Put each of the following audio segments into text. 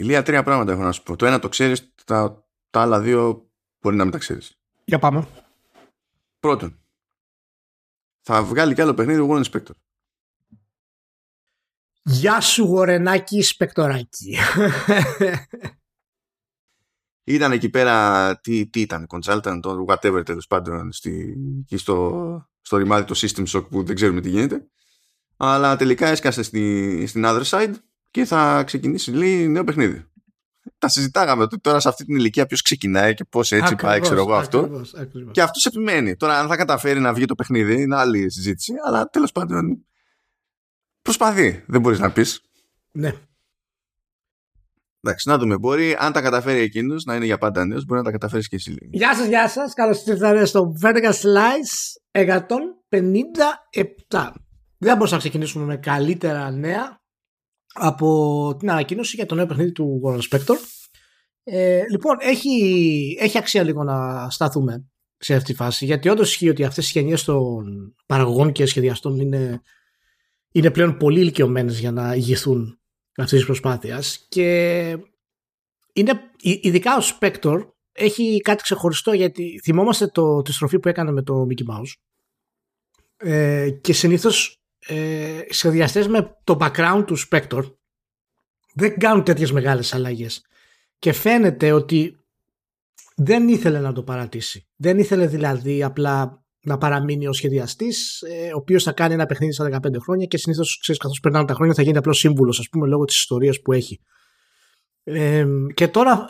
Ηλία, τρία πράγματα έχω να σου πω. Το ένα το ξέρεις, τα, τα άλλα δύο μπορεί να μην τα ξέρεις. Για πάμε. Πρώτον, θα βγάλει κι άλλο παιχνίδι ο Warren Spector. Γεια σου γορενάκι σπεκτοράκι. Ήταν εκεί πέρα, τι, τι ήταν, consultant, το whatever τέλος πάντων, στη, εκεί στο, στο ρημάδι το system shock που δεν ξέρουμε τι γίνεται. Αλλά τελικά έσκασε στη, στην other side και θα ξεκινήσει λέει, νέο παιχνίδι. Τα συζητάγαμε τώρα σε αυτή την ηλικία ποιος ξεκινάει και πώς έτσι Ακριβώς, πάει, ξέρω εγώ αυτό. ακριβώς, ακριβώς. Και αυτός επιμένει. Τώρα, αν θα καταφέρει να βγει το παιχνίδι, είναι άλλη συζήτηση. Αλλά τέλος πάντων. Προσπαθεί. Δεν μπορείς να πεις. Ναι. Εντάξει, να δούμε. Μπορεί, αν τα καταφέρει εκείνος να είναι για πάντα νέος, μπορεί να τα καταφέρεις και εσύ λίγο. Γεια σας, γεια σας. Καλώς ήρθατε στο Vertical Slice 157. Δεν μπορούσα να ξεκινήσουμε με καλύτερα νέα από την ανακοίνωση για το νέο παιχνίδι του Warren Spector. Ε, λοιπόν, έχει, έχει αξία λίγο να σταθούμε σε αυτή τη φάση, γιατί όντως ισχύει ότι αυτές οι γενιές των παραγωγών και σχεδιαστών είναι, είναι πλέον πολύ ηλικιωμένες για να ηγηθούν αυτής της προσπάθειας. και είναι, ει- ειδικά ο Spector έχει κάτι ξεχωριστό γιατί θυμόμαστε το, τη στροφή που έκανε με το Mickey Mouse ε, και συνήθως ε, σχεδιαστές με το background του Spector δεν κάνουν τέτοιες μεγάλες αλλαγές και φαίνεται ότι δεν ήθελε να το παρατήσει. Δεν ήθελε δηλαδή απλά να παραμείνει ο σχεδιαστής ε, ο οποίος θα κάνει ένα παιχνίδι στα 15 χρόνια και συνήθως ξέρεις καθώς περνάνε τα χρόνια θα γίνει απλώς σύμβουλος ας πούμε λόγω της ιστορίας που έχει. Ε, και τώρα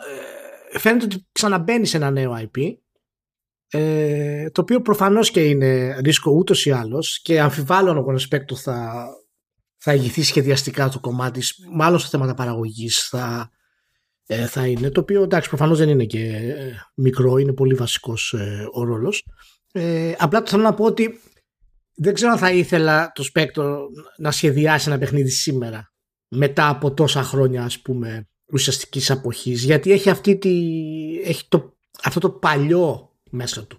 ε, φαίνεται ότι ξαναμπαίνει σε ένα νέο IP ε, το οποίο προφανώς και είναι ρίσκο ούτως ή άλλως και αμφιβάλλω αν ο Κονεσπέκτο θα, θα ηγηθεί σχεδιαστικά το κομμάτι μάλλον σε θέματα παραγωγής θα, ε, θα είναι το οποίο εντάξει προφανώς δεν είναι και ε, μικρό είναι πολύ βασικός ε, ο ρόλος. Ε, απλά το θέλω να πω ότι δεν ξέρω αν θα ήθελα το Spectre να σχεδιάσει ένα παιχνίδι σήμερα μετά από τόσα χρόνια ας πούμε ουσιαστικής αποχής γιατί έχει, αυτή τη, έχει το, αυτό το παλιό μέσα του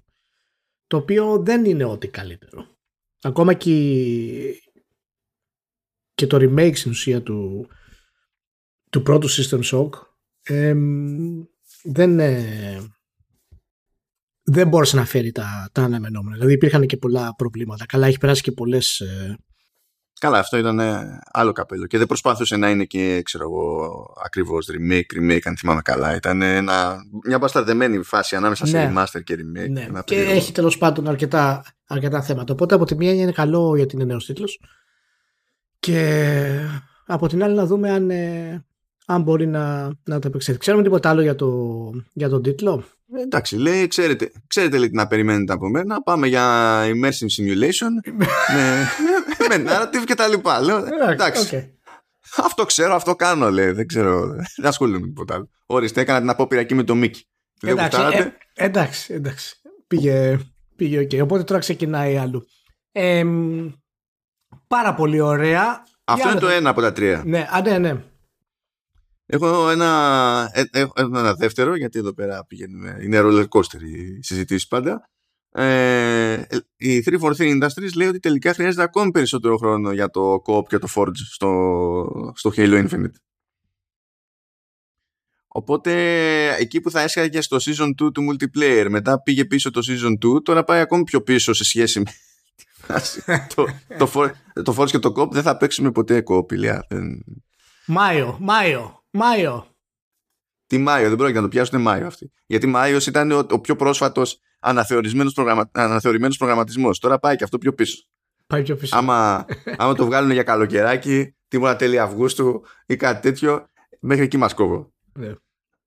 το οποίο δεν είναι ό,τι καλύτερο ακόμα και, και το remake στην ουσία του, του πρώτου System Shock εμ, δεν ε, δεν μπόρεσε να φέρει τα, τα αναμενόμενα. Δηλαδή υπήρχαν και πολλά προβλήματα. Καλά, έχει περάσει και πολλές ε, Καλά, αυτό ήταν ε, άλλο καπέλο. Και δεν προσπάθησε να είναι και, ξέρω εγώ, ακριβώς remake, remake, αν θυμάμαι καλά. Ήταν ένα, μια μπασταρδεμένη φάση ανάμεσα σε Ναι. remaster και remake. Ναι. Ένα Και περίεργο. έχει τέλος πάντων αρκετά, αρκετά θέματα. Οπότε από τη μία είναι καλό γιατί είναι νέος τίτλος. Και από την άλλη να δούμε αν, ε, αν μπορεί να, να το επεξέλθει. Ξέρουμε τίποτα άλλο για, το, για τον τίτλο; Ε, Εντάξει, λέει, ξέρετε, ξέρετε λέει, τι να περιμένετε από μένα. Πάμε για immersive simulation με, με narrative και τα λοιπά. Λέω, εντάξει, οκ. αυτό ξέρω, αυτό κάνω, λέει. Δεν ξέρω, δεν ασχολούμαι με τίποτα άλλο. Ορίστε, έκανα την απόπειρα εκεί με το Mickey. Δεν Εντάξει, γουστάρατε. ε, εντάξει, εντάξει. Πήγε, πήγε οκ. Οπότε τώρα ξεκινάει άλλο. Ε, μ, πάρα πολύ ωραία. Αυτό Για είναι το άλλο- ένα από τα τρία. Ναι, α, ναι, ναι. Έχω ένα, ε, έχω ένα δεύτερο, γιατί εδώ πέρα πηγαίνουμε, είναι roller coaster οι συζητήσεις πάντα. Ε, η 343 Industries λέει ότι τελικά χρειάζεται ακόμη περισσότερο χρόνο για το co-op και το Forge στο, στο Halo Infinite. Οπότε εκεί που θα έσχαγε στο Season 2 του multiplayer, μετά πήγε πίσω το Season 2, τώρα πάει ακόμη πιο πίσω σε σχέση με τη φάση. το, το, For- το Forge και το co-op δεν θα παίξουμε ποτέ co-op, ηλιά. Δεν- Μάιο, Μάιο, Μάιο. Τι Μάιο, δεν πρόκειται να το πιάσουν Μάιο αυτή. Γιατί Μάιος ήταν ο, ο πιο πρόσφατος αναθεωρημένος, προγραμμα, αναθεωρημένος προγραμματισμός. Τώρα πάει και αυτό πιο πίσω. Πάει πιο πίσω. άμα, άμα το βγάλουν για καλοκαιράκι, τίποτα τέλη Αυγούστου ή κάτι τέτοιο, μέχρι εκεί μας κόβω. Ναι.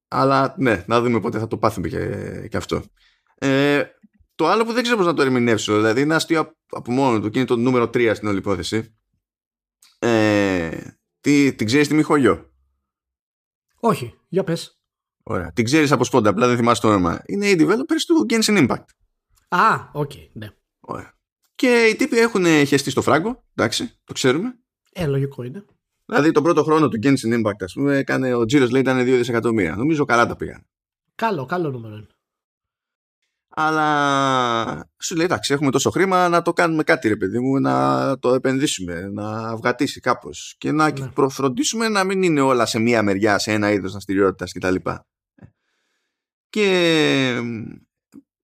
Αλλά ναι, να δούμε πότε θα το πάθουμε και, και αυτό. Ε, το άλλο που δεν ξέρω πώς να το ερμηνεύσω, δηλαδή είναι αστείο από μόνο του και είναι το νούμερο 3 στην όλη υπόθεση. Ε, τι, την ξέρεις τη Μιχολιό. Όχι, για πες. Ωραία. Την ξέρεις από σπόντα, απλά δεν θυμάσαι το όνομα. Είναι οι developers του Genshin Impact. Α, οκ, ναι. Ωραία. Και οι τύποι έχουν χεστεί στο φράγκο, εντάξει, το ξέρουμε. Ε, λογικό είναι. Δηλαδή τον πρώτο χρόνο του Genshin Impact, ας πούμε, έκανε, ο τζίρος λέει ήταν 2 δισεκατομμύρια. Νομίζω καλά τα πήγαν. Καλό, καλό νούμερο είναι. αλλά σου λέει εντάξει έχουμε τόσο χρήμα να το κάνουμε κάτι ρε παιδί μου να το επενδύσουμε να αβγατίσει κάπως και να ναι. προφροντίσουμε να μην είναι όλα σε μία μεριά σε ένα είδος δραστηριότητας κτλ. Και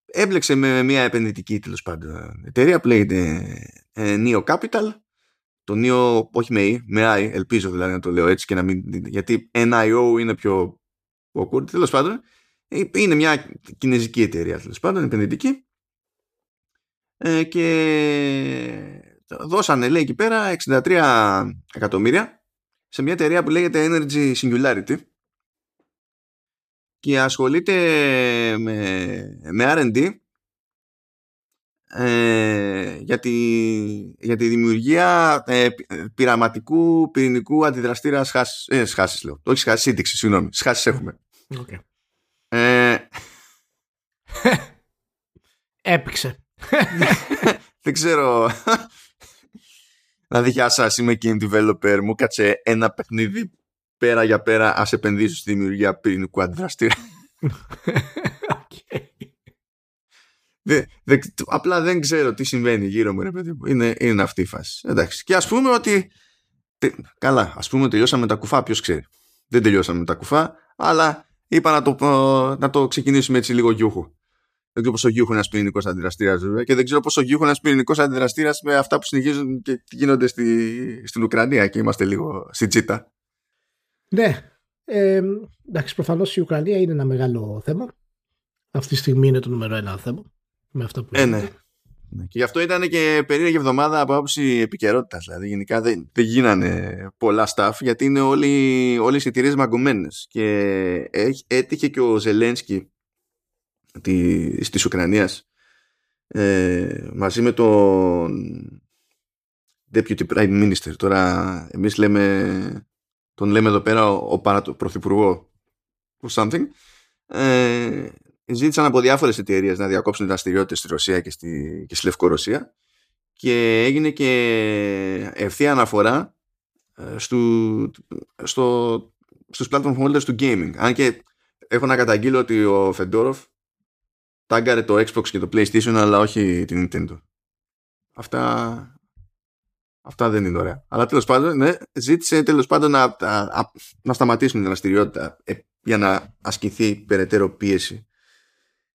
έμπλεξε με μια επενδυτική τέλος πάντων εταιρεία που λέγεται ε, Neo Capital. Το Neo όχι με E, με I ελπίζω δηλαδή να το λέω έτσι και να μην γιατί NIO είναι πιο awkward τέλος πάντων. Ε, είναι μια κινέζικη εταιρεία τέλος πάντων επενδυτική. Ε, και δώσανε λέει εκεί πέρα 63 εκατομμύρια σε μια εταιρεία που λέγεται Energy Singularity και ασχολείται με, με R&D ε, για, τη, για τη δημιουργία ε, πειραματικού πυρηνικού αντιδραστήρα σχάσης, ε, σχάσης λέω, όχι σχάσης, σύνδεξης, συγγνώμη, σχάσεις έχουμε. Okay. Ε, Έπηξε. δεν ξέρω. Δηλαδή, γεια σας, είμαι game developer. Μου κάτσε ένα παιχνίδι πέρα για πέρα. Α επενδύσω στη δημιουργία πυρηνικού αντιδραστήρα. Δε, δε, απλά δεν ξέρω τι συμβαίνει γύρω μου, ρε παιδί μου. Είναι, είναι αυτή η φάση. Εντάξει. Και ας πούμε ότι. Τε, καλά, ας πούμε τελειώσαμε τα κουφά, ποιος ξέρει. Δεν τελειώσαμε τα κουφά, αλλά είπα να το, να το ξεκινήσουμε έτσι λίγο γιούχου. Δεν ξέρω πόσο γιούχου είναι ένα πυρηνικό αντιδραστήρας, βέβαια, και δεν ξέρω πόσο γιούχου είναι ένα πυρηνικό αντιδραστήρας με αυτά που συνεχίζουν και γίνονται στη, στην Ουκρανία και είμαστε λίγο στην τσίτα. Ναι. Ε, εντάξει, προφανώς η Ουκρανία είναι ένα μεγάλο θέμα. Αυτή τη στιγμή είναι το νούμερο ένα θέμα. Με αυτά που ε, ναι. ναι. Και γι' αυτό ήταν και περίεργη εβδομάδα από άποψη επικαιρότητας. Δηλαδή, γενικά δεν, δεν γίνανε πολλά staff γιατί είναι όλοι, όλες οι εταιρείε μαγκωμένες. Και έτυχε και ο Ζελένσκι τη, της Ουκρανίας ε, μαζί με τον Deputy Prime Minister. Τώρα εμείς λέμε τον λέμε εδώ πέρα ο, ο παραπρωθυπουργό something ε, ζήτησαν από διάφορες εταιρείες να διακόψουν δραστηριότητε στη Ρωσία και στη, και στη Λευκορωσία και έγινε και ευθεία αναφορά ε, στο, στο, στους platform holders του gaming. Αν και έχω να καταγγείλω ότι ο Φεντόροφ τάγκαρε το Xbox και το PlayStation αλλά όχι την Nintendo. Αυτά, αυτά δεν είναι ωραία. Αλλά τέλος πάντων, ναι, ζήτησε τέλος πάντων να, να, να σταματήσουν την δραστηριότητα ε, για να ασκηθεί περαιτέρω πίεση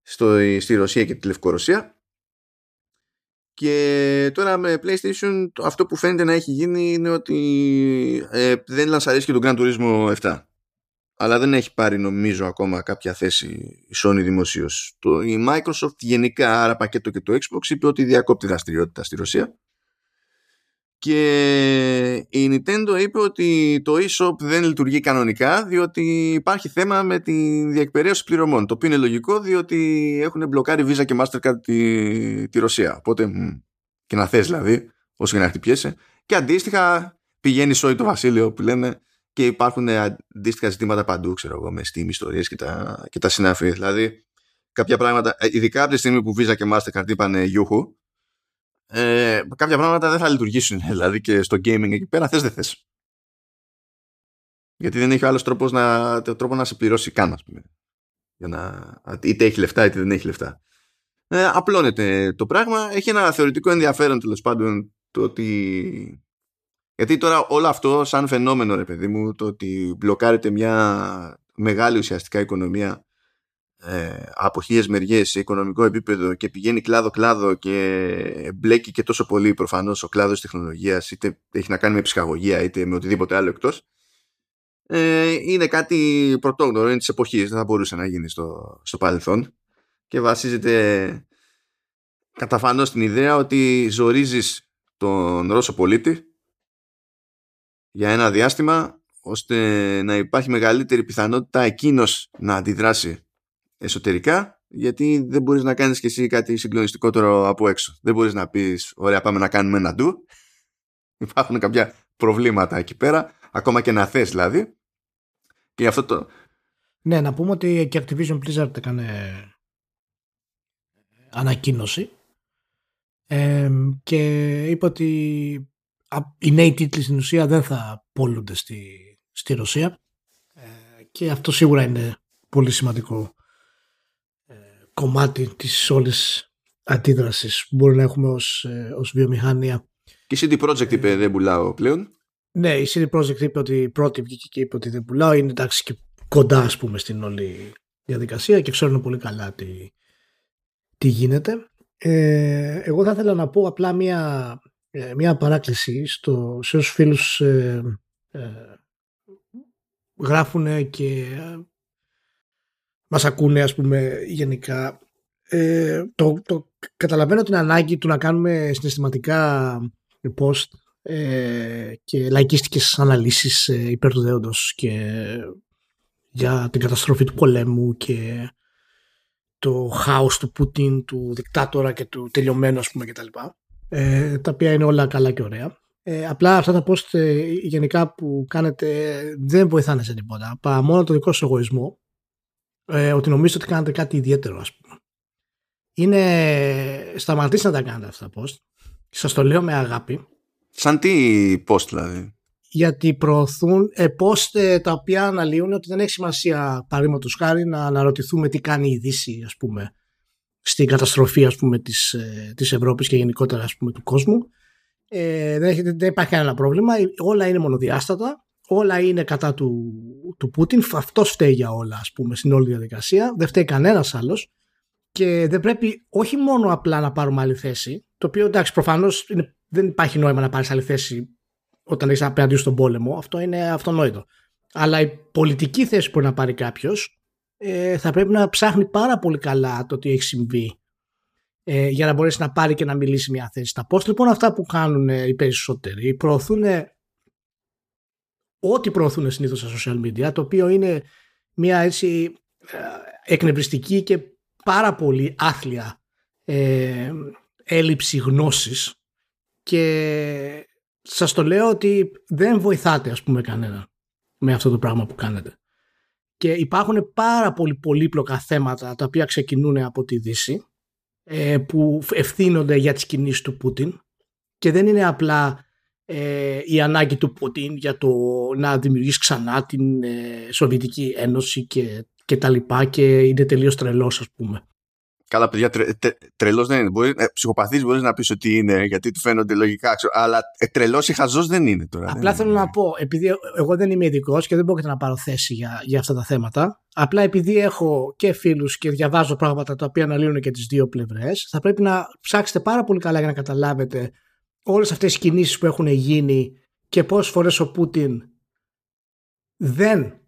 στο, στη Ρωσία και τη Λευκορωσία. Και τώρα με PlayStation αυτό που φαίνεται να έχει γίνει είναι ότι ε, δεν λανσαρίσει και τον Grand Turismo 7 αλλά δεν έχει πάρει νομίζω ακόμα κάποια θέση η Sony δημοσίως. Η Microsoft γενικά, άρα πακέτο και το Xbox, είπε ότι διακόπτει δραστηριότητα στη Ρωσία. Και η Nintendo είπε ότι το eShop δεν λειτουργεί κανονικά διότι υπάρχει θέμα με τη διεκπαιρέωση πληρωμών. Το οποίο είναι λογικό διότι έχουν μπλοκάρει Visa και Mastercard τη, τη Ρωσία. Οπότε και να θες δηλαδή όσο και να χτυπιέσαι. Και αντίστοιχα πηγαίνει σόι το Βασίλειο που λένε και υπάρχουν αντίστοιχα ζητήματα παντού, ξέρω εγώ, με Steam ιστορίες και τα, και τα συνάφη. Δηλαδή, κάποια πράγματα, ε, ειδικά από τη στιγμή που Visa και Mastercard είπαν Γιούχου, ε, κάποια πράγματα δεν θα λειτουργήσουν. Δηλαδή και στο gaming εκεί πέρα θες δεν θες. Γιατί δεν έχει άλλος τρόπος να, τρόπο να σε πληρώσει καν, ας πούμε. Για να, είτε έχει λεφτά είτε δεν έχει λεφτά. Ε, απλώνεται το πράγμα. Έχει ένα θεωρητικό ενδιαφέρον τέλος πάντων το ότι γιατί τώρα όλο αυτό σαν φαινόμενο ρε παιδί μου το ότι μπλοκάρεται μια μεγάλη ουσιαστικά οικονομία ε, από χίλιες μεριές σε οικονομικό επίπεδο και πηγαίνει κλάδο-κλάδο και μπλέκει και τόσο πολύ προφανώς ο κλάδος τεχνολογίας είτε έχει να κάνει με ψυχαγωγία είτε με οτιδήποτε άλλο εκτός ε, είναι κάτι πρωτόγνωρο, είναι της εποχής, δεν θα μπορούσε να γίνει στο, στο παρελθόν. Και βασίζεται καταφανώς στην ιδέα ότι ζορίζεις τον Ρώσο πολίτη για ένα διάστημα ώστε να υπάρχει μεγαλύτερη πιθανότητα εκείνος να αντιδράσει εσωτερικά γιατί δεν μπορείς να κάνεις και εσύ κάτι συγκλονιστικότερο από έξω. Δεν μπορείς να πεις ωραία πάμε να κάνουμε ένα ντου. Υπάρχουν κάποια προβλήματα εκεί πέρα ακόμα και να θες δηλαδή και αυτό το... Ναι, να πούμε ότι και Activision Blizzard έκανε ανακοίνωση ε, και είπε ότι οι νέοι τίτλοι στην ουσία δεν θα πόλονται στη, στη Ρωσία ε, και αυτό σίγουρα είναι πολύ σημαντικό ε, κομμάτι της όλης αντίδρασης που μπορεί να έχουμε ως, ε, ως βιομηχανία. Και η CD Projekt είπε δεν πουλάω πλέον. Ναι, η CD Projekt είπε ότι η πρώτη βγήκε και είπε ότι δεν πουλάω. Είναι εντάξει και κοντά ας πούμε στην όλη διαδικασία και ξέρουν πολύ καλά τι, τι γίνεται. Ε, εγώ θα ήθελα να πω απλά μια, ε, μια παράκληση στο, σε όσους φίλους ε, ε, γράφουν και ε, μας ακούνε ας πούμε γενικά ε, το, το καταλαβαίνω την ανάγκη του να κάνουμε συναισθηματικά post ε, και λαϊκίστικες αναλύσεις ε, υπέρ του δέοντος και για την καταστροφή του πολέμου και το χάος του Πούτιν, του δικτάτορα και του τελειωμένου ας πούμε κτλ. Ε, τα οποία είναι όλα καλά και ωραία. Ε, απλά αυτά τα post ε, γενικά που κάνετε δεν βοηθάνε σε τίποτα. Παρά μόνο το δικό σου εγωισμό ε, ότι νομίζετε ότι κάνετε κάτι ιδιαίτερο ας πούμε. Είναι σταματήστε να τα κάνετε αυτά τα post. Σας το λέω με αγάπη. Σαν τι post δηλαδή; Γιατί προωθούν ε, post ε, τα οποία αναλύουν ότι δεν έχει σημασία παραδείγματος χάρη να αναρωτηθούμε τι κάνει η Δύση ας πούμε στην καταστροφή ας πούμε της, ε, της Ευρώπης και γενικότερα ας πούμε του κόσμου ε, δεν, έχει, δεν υπάρχει κανένα πρόβλημα όλα είναι μονοδιάστατα όλα είναι κατά του, του Πούτιν. Αυτός φταίει για όλα ας πούμε στην όλη διαδικασία. Δεν φταίει κανένας άλλος. Και δεν πρέπει όχι μόνο απλά να πάρουμε άλλη θέση το οποίο εντάξει προφανώς δεν υπάρχει νόημα να πάρεις άλλη θέση όταν είσαι απέναντι στον πόλεμο. Αυτό είναι αυτονόητο. Αλλά η πολιτική θέση που μπορεί να πάρει κάποιος ε, θα πρέπει να ψάχνει πάρα πολύ καλά το τι έχει συμβεί ε, για να μπορέσει να πάρει και να μιλήσει μια θέση. Τα post λοιπόν αυτά που κάνουν ε, οι περισσότεροι προωθούν ό,τι προωθούν συνήθως στα social media το οποίο είναι μια έτσι ε, εκνευριστική και πάρα πολύ άθλια ε, έλλειψη γνώσης και σας το λέω ότι δεν βοηθάτε ας πούμε κανένα με αυτό το πράγμα που κάνετε. Και υπάρχουν πάρα πολύ πολύπλοκα θέματα τα οποία ξεκινούν από τη Δύση ε, που ευθύνονται για τις κινήσεις του Πούτιν και δεν είναι απλά ε, η ανάγκη του Πούτιν για το να δημιουργήσει ξανά την ε, Σοβιετική Ένωση και, και τα λοιπά και είναι τελείως τρελός ας πούμε. Καλά, παιδιά, τρε, τρε, τρελός δεν είναι. Μπορεί, ε, ψυχοπαθής μπορείς να πεις ότι είναι, γιατί του φαίνονται λογικά. Ξέρω, αλλά ε, τρελός ή χαζός δεν είναι τώρα. Απλά δεν θέλω είναι. να πω, επειδή εγώ δεν είμαι ειδικός και δεν μπορώ να πάρω θέση για, για αυτά τα θέματα, απλά επειδή έχω και φίλους και διαβάζω πράγματα τα οποία αναλύουν και τις δύο πλευρές, θα πρέπει να ψάξετε πάρα πολύ καλά για να καταλάβετε όλες αυτές τι κινήσεις που έχουν γίνει και πόσες φορές ο Πούτιν δεν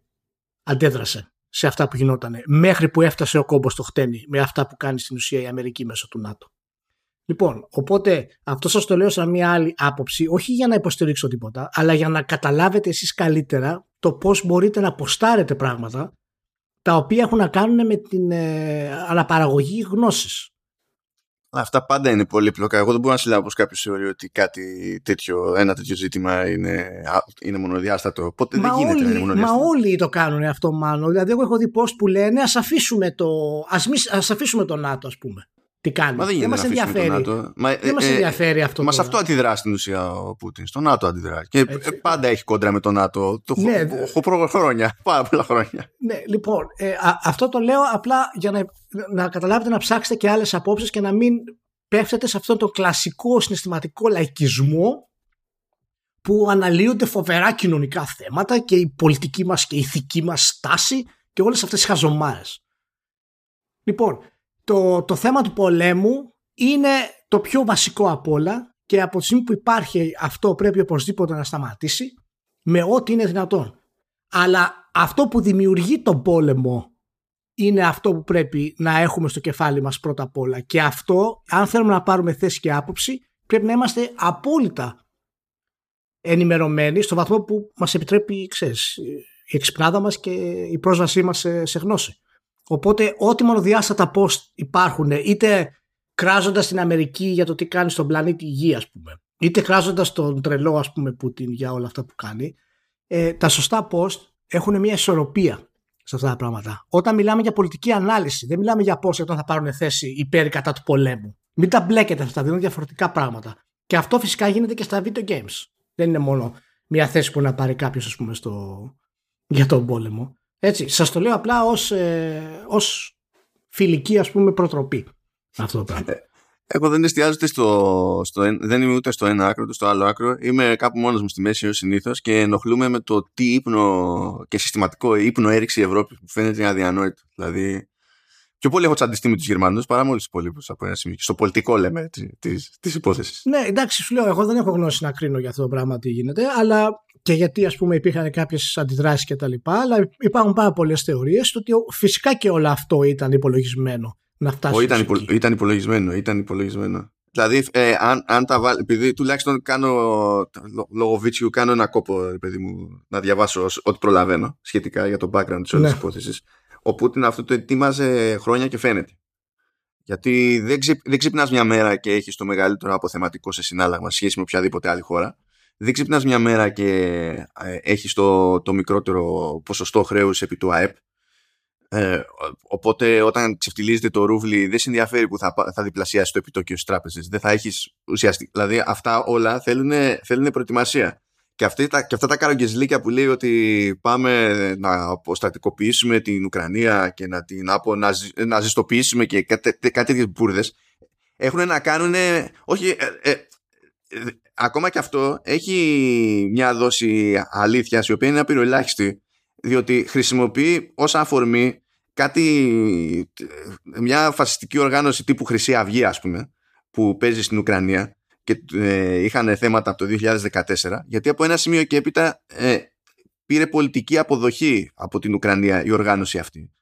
αντέδρασε σε αυτά που γινόταν μέχρι που έφτασε ο κόμπος στο χτένι με αυτά που κάνει στην ουσία η Αμερική μέσω του ΝΑΤΟ. Λοιπόν, οπότε αυτό σας το λέω σαν μια άλλη άποψη, όχι για να υποστηρίξω τίποτα, αλλά για να καταλάβετε εσείς καλύτερα το πώς μπορείτε να αποστάρετε πράγματα τα οποία έχουν να κάνουν με την ε, αναπαραγωγή γνώσης. Αυτά πάντα είναι πολύπλοκα. Εγώ δεν μπορώ να συλλάβω πως κάποιος θεωρεί ότι κάτι τέτοιο, ένα τέτοιο ζήτημα είναι, είναι μονοδιάστατο. Οπότε μα δεν γίνεται όλοι, να είναι Μα μονοδιάστατο. όλοι το κάνουν αυτό μάλλον. Δηλαδή εγώ έχω δει πώ που λένε ας αφήσουμε το, ας, μη, ας αφήσουμε το ΝΑΤΟ ας πούμε. Τι κάνει. Μα δεν γίνεται μας να αφήσουμε ενδιαφέρει. το ΝΑΤΟ. Μα, Δεν μας ενδιαφέρει αυτό Μας τώρα. σε αυτό αντιδρά στην ουσία ο Πούτιν. Στο ΝΑΤΟ αντιδρά. Και Έτσι. ε, πάντα έχει κόντρα με το ΝΑΤΟ. Το Ναι, ναι, δε- έχω προ χρόνια. Πάρα πολλά χρόνια. Ναι, λοιπόν, ε, α- αυτό το λέω απλά για να, να καταλάβετε να ψάξετε και άλλες απόψεις και να μην πέφτετε σε αυτόν τον κλασικό συναισθηματικό λαϊκισμό που αναλύονται φοβερά κοινωνικά θέματα και η πολιτική μας και η ηθική μας στάση και όλες αυτές τις χαζομάρες. Λοιπόν, το, το θέμα του πολέμου είναι το πιο βασικό απ' όλα και από τη στιγμή που υπάρχει αυτό πρέπει οπωσδήποτε να σταματήσει με ό,τι είναι δυνατόν. Αλλά αυτό που δημιουργεί τον πόλεμο είναι αυτό που πρέπει να έχουμε στο κεφάλι μας πρώτα απ' όλα. Και αυτό, αν θέλουμε να πάρουμε θέση και άποψη, πρέπει να είμαστε απόλυτα ενημερωμένοι στο βαθμό που μας επιτρέπει, ξέρεις, η εξυπνάδα μας και η πρόσβασή μας σε, σε γνώση. Οπότε, ό,τι μονοδιάστατα post υπάρχουν, είτε κράζοντας την Αμερική για το τι κάνει στον πλανήτη Γη, ας πούμε, είτε κράζοντας τον τρελό, ας πούμε, Πούτιν για όλα αυτά που κάνει, ε, τα σωστά post έχουν μια ισορροπία σε αυτά τα πράγματα. Όταν μιλάμε για πολιτική ανάλυση, δεν μιλάμε για πώς όταν θα πάρουν θέση υπέρ ή κατά του πολέμου. Μην τα μπλέκετε αυτά, δίνουν διαφορετικά πράγματα. Και αυτό φυσικά γίνεται και στα video games. Δεν είναι μόνο μια θέση που να πάρει κάποιος, ας πούμε, στο... για τον πόλεμο. Έτσι, σας το λέω απλά ως, ε, ως φιλική ας πούμε προτροπή αυτό το πράγμα. Εγώ δεν εστιάζω στο, στο, δεν είμαι ούτε στο ένα άκρο, ούτε στο άλλο άκρο. Είμαι κάπου μόνος μου στη μέση ως συνήθως και ενοχλούμε με το τι ύπνο και συστηματικό ύπνο έριξε η Ευρώπη που φαίνεται αδιανόητο. Δηλαδή, πιο πολύ έχω τσαντιστεί με τους Γερμανούς παρά με όλους τους υπόλοιπους από ένα σημείο. Στο πολιτικό λέμε της υπόθεσης. Ναι, εντάξει, σου λέω, εγώ δεν έχω γνώση να κρίνω για αυτό το πράγμα τι γίνεται, αλλά και γιατί ας πούμε υπήρχαν κάποιες αντιδράσεις και τα λοιπά, αλλά υπάρχουν πάρα πολλές θεωρίες ότι φυσικά και όλο αυτό ήταν υπολογισμένο να φτάσει. Ο, ήταν, υπο, ήταν υπολογισμένο, ήταν υπολογισμένο. Δηλαδή, ε, αν, αν τα βάλει, επειδή τουλάχιστον κάνω λόγω βίτσιου, κάνω ένα κόπο, παιδί μου, να διαβάσω ό,τι προλαβαίνω σχετικά για το background της όλης ναι. υπόθεσης. Ο Πούτιν αυτό το ετοίμαζε χρόνια και φαίνεται. Γιατί δεν, ξυπ, δεν ξυπνάς μια μέρα και έχεις το μεγαλύτερο αποθεματικό σε συνάλλαγμα σχέση με οποιαδήποτε άλλη χώρα. Δεν ξυπνάς μια μέρα και ε, έχεις το, το μικρότερο ποσοστό χρέους επί του ΑΕΠ ε, οπότε όταν ξεφτιλίζεται το ρούβλι δεν σε ενδιαφέρει που θα, θα διπλασιάσει το επιτόκιο στις τράπεζες. Δεν θα έχεις ουσιαστικά. Δηλαδή αυτά όλα θέλουν, θέλουν προετοιμασία. Και, αυτή, τα, και αυτά τα καρογκεζλίκια που λέει ότι πάμε να αποστατικοποιήσουμε την Ουκρανία και να την απο, να, να ζεστοποιήσουμε και κάτι, κάτι τέτοιες μπουρδες έχουν να κάνουν όχι ε, ε, ακόμα και αυτό έχει μια δόση αλήθειας η οποία είναι απειροελάχιστη διότι χρησιμοποιεί ως αφορμή κάτι, μια φασιστική οργάνωση τύπου Χρυσή Αυγή ας πούμε που παίζει στην Ουκρανία και ε, είχαν θέματα από το 2014 γιατί από ένα σημείο και έπειτα ε, πήρε πολιτική αποδοχή από την Ουκρανία η οργάνωση αυτή.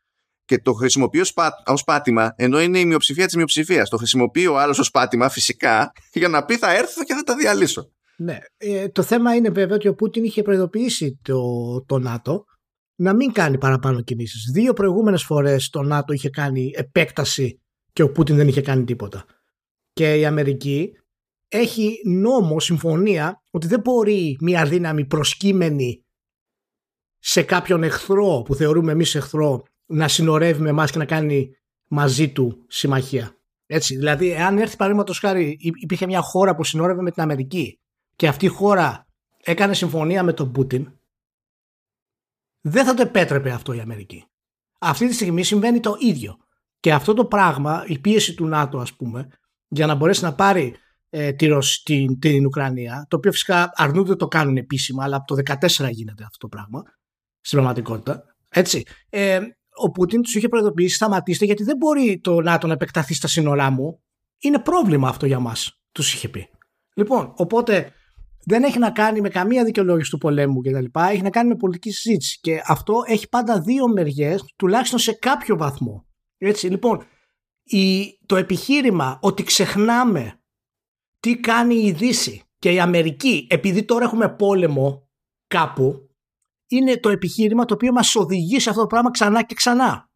Και το χρησιμοποιεί ως, πάτημα ενώ είναι η μειοψηφία της μειοψηφίας. Το χρησιμοποιεί ο άλλος ως πάτημα φυσικά για να πει θα έρθω και θα τα διαλύσω ναι, ε, το θέμα είναι βέβαια ότι ο Πούτιν είχε προειδοποιήσει το, το ΝΑΤΟ να μην κάνει παραπάνω κινήσεις. Δύο προηγούμενες φορές το ΝΑΤΟ είχε κάνει επέκταση και ο Πούτιν δεν είχε κάνει τίποτα. Και η Αμερική έχει νόμο, συμφωνία, ότι δεν μπορεί μια δύναμη προσκύμενη σε κάποιον εχθρό που θεωρούμε εμείς εχθρό να συνορεύει με εμάς και να κάνει μαζί του συμμαχία. Έτσι, δηλαδή, εάν έρθει παραδείγματος χάρη, υπήρχε μια χώρα που συνόρευε με την Αμερική και αυτή η χώρα έκανε συμφωνία με τον Πούτιν, δεν θα το επέτρεπε αυτό η Αμερική. Αυτή τη στιγμή συμβαίνει το ίδιο. Και αυτό το πράγμα, η πίεση του ΝΑΤΟ ας πούμε, για να μπορέσει να πάρει ε, τη την, την Ουκρανία, το οποίο φυσικά αρνούνται το κάνουν επίσημα, αλλά από το 2014 γίνεται αυτό το πράγμα, στην πραγματικότητα. Έτσι. Ε, ο Πούτιν τους είχε προειδοποιήσει σταματήστε γιατί δεν μπορεί το ΝΑΤΟ να επεκταθεί στα σύνορά μου. Είναι πρόβλημα αυτό για μας, τους είχε πει. Λοιπόν, οπότε δεν έχει να κάνει με καμία δικαιολόγηση του πολέμου κτλ. Έχει να κάνει με πολιτική συζήτηση. Και αυτό έχει πάντα δύο μεριές, τουλάχιστον σε κάποιο βαθμό. Έτσι, λοιπόν, η, το επιχείρημα ότι ξεχνάμε τι κάνει η Δύση και η Αμερική, επειδή τώρα έχουμε πόλεμο κάπου, είναι το επιχείρημα το οποίο μας οδηγεί σε αυτό το πράγμα ξανά και ξανά.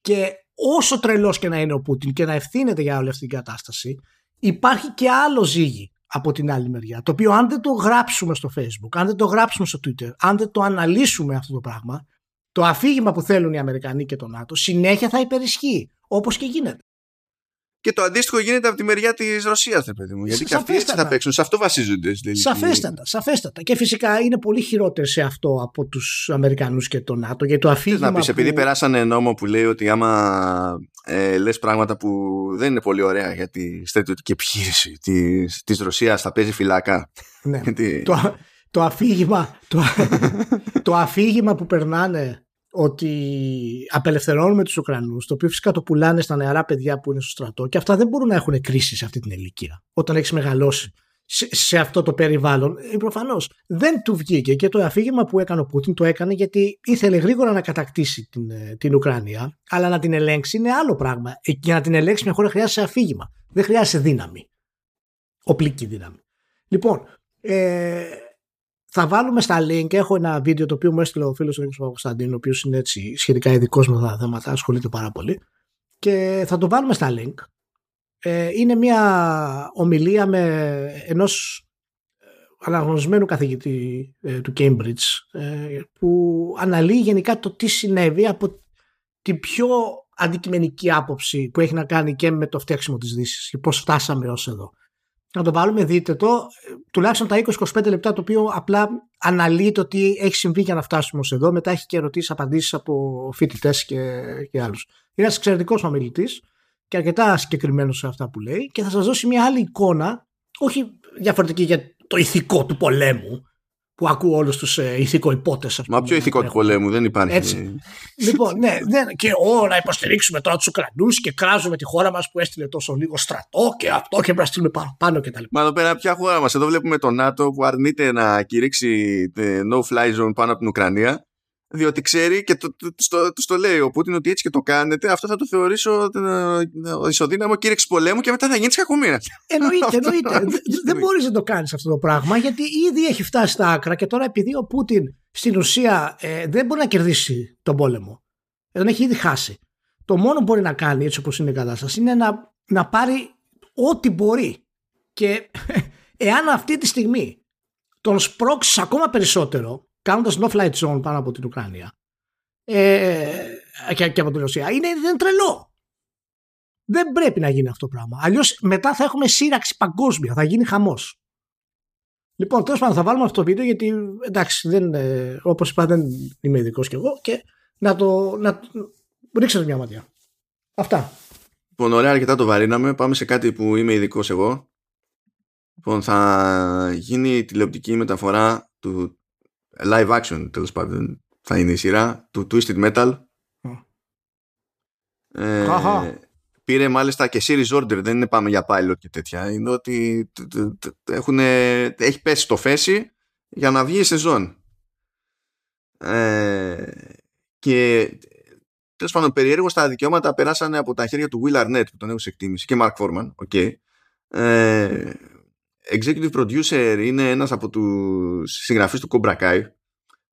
Και όσο τρελός και να είναι ο Πούτιν και να ευθύνεται για όλη αυτή την κατάσταση, υπάρχει και άλλο ζύγι από την άλλη μεριά. Το οποίο αν δεν το γράψουμε στο facebook, αν δεν το γράψουμε στο twitter, αν δεν το αναλύσουμε αυτό το πράγμα, το αφήγημα που θέλουν οι Αμερικανοί και το ΝΑΤΟ συνέχεια θα υπερισχύει, όπως και γίνεται. Και το αντίστοιχο γίνεται από τη μεριά της Ρωσίας, παιδί μου. Γιατί και αυτοί έτσι θα παίξουν. Σε αυτό βασίζονται. Σαφέστατα, σαφέστατα. Και φυσικά είναι πολύ χειρότεροι σε αυτό από τους Αμερικανούς και το ΝΑΤΟ. Γιατί το αφήγημα. Να πεις, που... επειδή περάσανε νόμο που λέει ότι άμα ε, λες πράγματα που δεν είναι πολύ ωραία για τη στρατιωτική επιχείρηση της Ρωσίας, θα παίζει φυλάκα. Ναι. το, το αφήγημα, το, το αφήγημα που περνάνε ότι απελευθερώνουμε τους Ουκρανούς, το οποίο φυσικά το πουλάνε στα νεαρά παιδιά που είναι στο στρατό και αυτά δεν μπορούν να έχουν κρίση σε αυτή την ηλικία. Όταν έχεις μεγαλώσει σε, αυτό το περιβάλλον, ε, προφανώς δεν του βγήκε και το αφήγημα που έκανε ο Πούτιν το έκανε γιατί ήθελε γρήγορα να κατακτήσει την, ε, την Ουκρανία, αλλά να την ελέγξει είναι άλλο πράγμα. Ε, για να την ελέγξει μια χώρα χρειάζεται αφήγημα. Δεν χρειάζεται δύναμη. Οπλική δύναμη. Λοιπόν, ε, θα βάλουμε στα link. Έχω ένα βίντεο το οποίο μου έστειλε ο φίλος ο Νίκο Παπακοσταντίνου, ο οποίος είναι έτσι σχετικά ειδικός με αυτά τα θέματα, ασχολείται πάρα πολύ. Και θα το βάλουμε στα link. Ε, είναι μια ομιλία με ενός ε, αναγνωρισμένου καθηγητή ε, του Cambridge ε, που αναλύει γενικά το τι συνέβη από την πιο αντικειμενική άποψη που έχει να κάνει και με το φτιάξιμο της Δύσης και πώς φτάσαμε ως εδώ. Να το βάλουμε, δείτε το, τουλάχιστον τα 20-25 λεπτά το οποίο απλά αναλύει το τι έχει συμβεί για να φτάσουμε ως εδώ. Μετά έχει και ερωτήσεις, απαντήσεις από φοιτητές και, και άλλους. Είναι ένας εξαιρετικός ομιλητής και αρκετά συγκεκριμένος σε αυτά που λέει και θα σας δώσει μια άλλη εικόνα, όχι διαφορετική για το ηθικό του πολέμου, που ακούω όλους τους ε, ηθικοϊπώτε. Μα πιο ηθικό του πολέμου, δεν υπάρχει. Έτσι. λοιπόν, ναι, ναι, και όλα να υποστηρίξουμε τώρα τους Ουκρανούς και κράζουμε τη χώρα μας που έστειλε τόσο λίγο στρατό και αυτό και πρέπει να στείλουμε παραπάνω κτλ. Μα εδώ πέρα, ποια χώρα μας; Εδώ βλέπουμε το ΝΑΤΟ που αρνείται να κηρύξει ε, no-fly zone πάνω από την Ουκρανία διότι ξέρει και του το, το, το, το, λέει ο Πούτιν ότι έτσι και το κάνετε, αυτό θα το θεωρήσω ε, ισοδύναμο κήρυξη πολέμου και μετά θα γίνει κακομοίρα. Εννοείται, εννοείται. δεν μπορείς να το κάνεις αυτό το πράγμα γιατί ήδη έχει φτάσει στα άκρα και τώρα επειδή ο Πούτιν στην ουσία ε, δεν μπορεί να κερδίσει τον πόλεμο. Τον έχει ήδη χάσει. Το μόνο που μπορεί να κάνει έτσι όπως είναι η κατάσταση είναι να, να πάρει ό,τι μπορεί. Και εάν αυτή τη στιγμή τον σπρώξεις ακόμα περισσότερο κάνοντας no flight zone πάνω από την Ουκρανία ε, και, και από την Ρωσία είναι, είναι τρελό. Δεν πρέπει να γίνει αυτό το πράγμα. Αλλιώς μετά θα έχουμε σύραξη παγκόσμια. Θα γίνει χαμός. Λοιπόν, τέλος πάντων, θα βάλουμε αυτό το βίντεο γιατί εντάξει, δεν, ε, όπως είπα, δεν είμαι ειδικός κι εγώ και να το. Να, ρίξετε μια ματιά. Αυτά. Λοιπόν, ωραία, αρκετά το βαρύναμε. Πάμε σε κάτι που είμαι ειδικός εγώ. Λοιπόν, θα γίνει τηλεοπτική μεταφορά του live action τέλος πάντων θα είναι η σειρά του Twisted Metal. Ε, πήρε μάλιστα και series order, δεν είναι πάμε για pilot και τέτοια. Είναι ότι έχουν, έχει πέσει το φέση για να βγει η σεζόν. Ε, και τέλος πάντων περίεργο τα δικαιώματα περάσανε από τα χέρια του Will Arnett που τον έχω σε εκτίμηση και Mark Forman. Okay. Ε, executive producer είναι ένας από τους συγγραφείς του Cobra Kai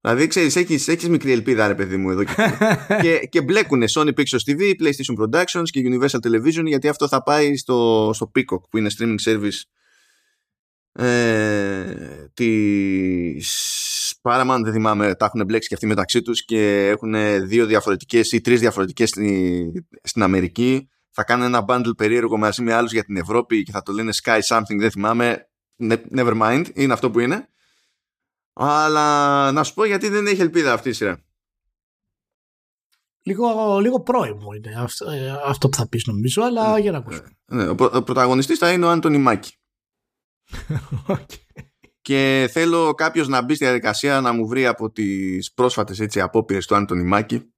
Δηλαδή, ξέρεις, έχεις, έχεις μικρή ελπίδα, ρε παιδί μου, εδώ και, και, και μπλέκουνε Sony Pictures TV, PlayStation Productions και Universal Television, γιατί αυτό θα πάει στο, στο Peacock, που είναι streaming service ε, της Paramount, δεν θυμάμαι, τα έχουν μπλέξει και αυτοί μεταξύ τους και έχουν δύο διαφορετικές ή τρεις διαφορετικές στην Αμερική. Θα κάνουν ένα bundle περίεργο μαζί με άλλους για την Ευρώπη και θα το λένε Sky Something, δεν θυμάμαι. Never mind, είναι αυτό που είναι. Αλλά να σου πω γιατί δεν έχει ελπίδα αυτή η σειρά. Λίγο, λίγο πρόημο είναι αυτό, ε, αυτό που θα πεις νομίζω, αλλά ναι, για να ακούσουμε. Ναι, ο, ο πρωταγωνιστής θα είναι ο Άντωνη Μάκη. Και θέλω κάποιος να μπει στη διαδικασία να μου βρει από τις πρόσφατες έτσι απόπειρες του Άντωνη Μάκη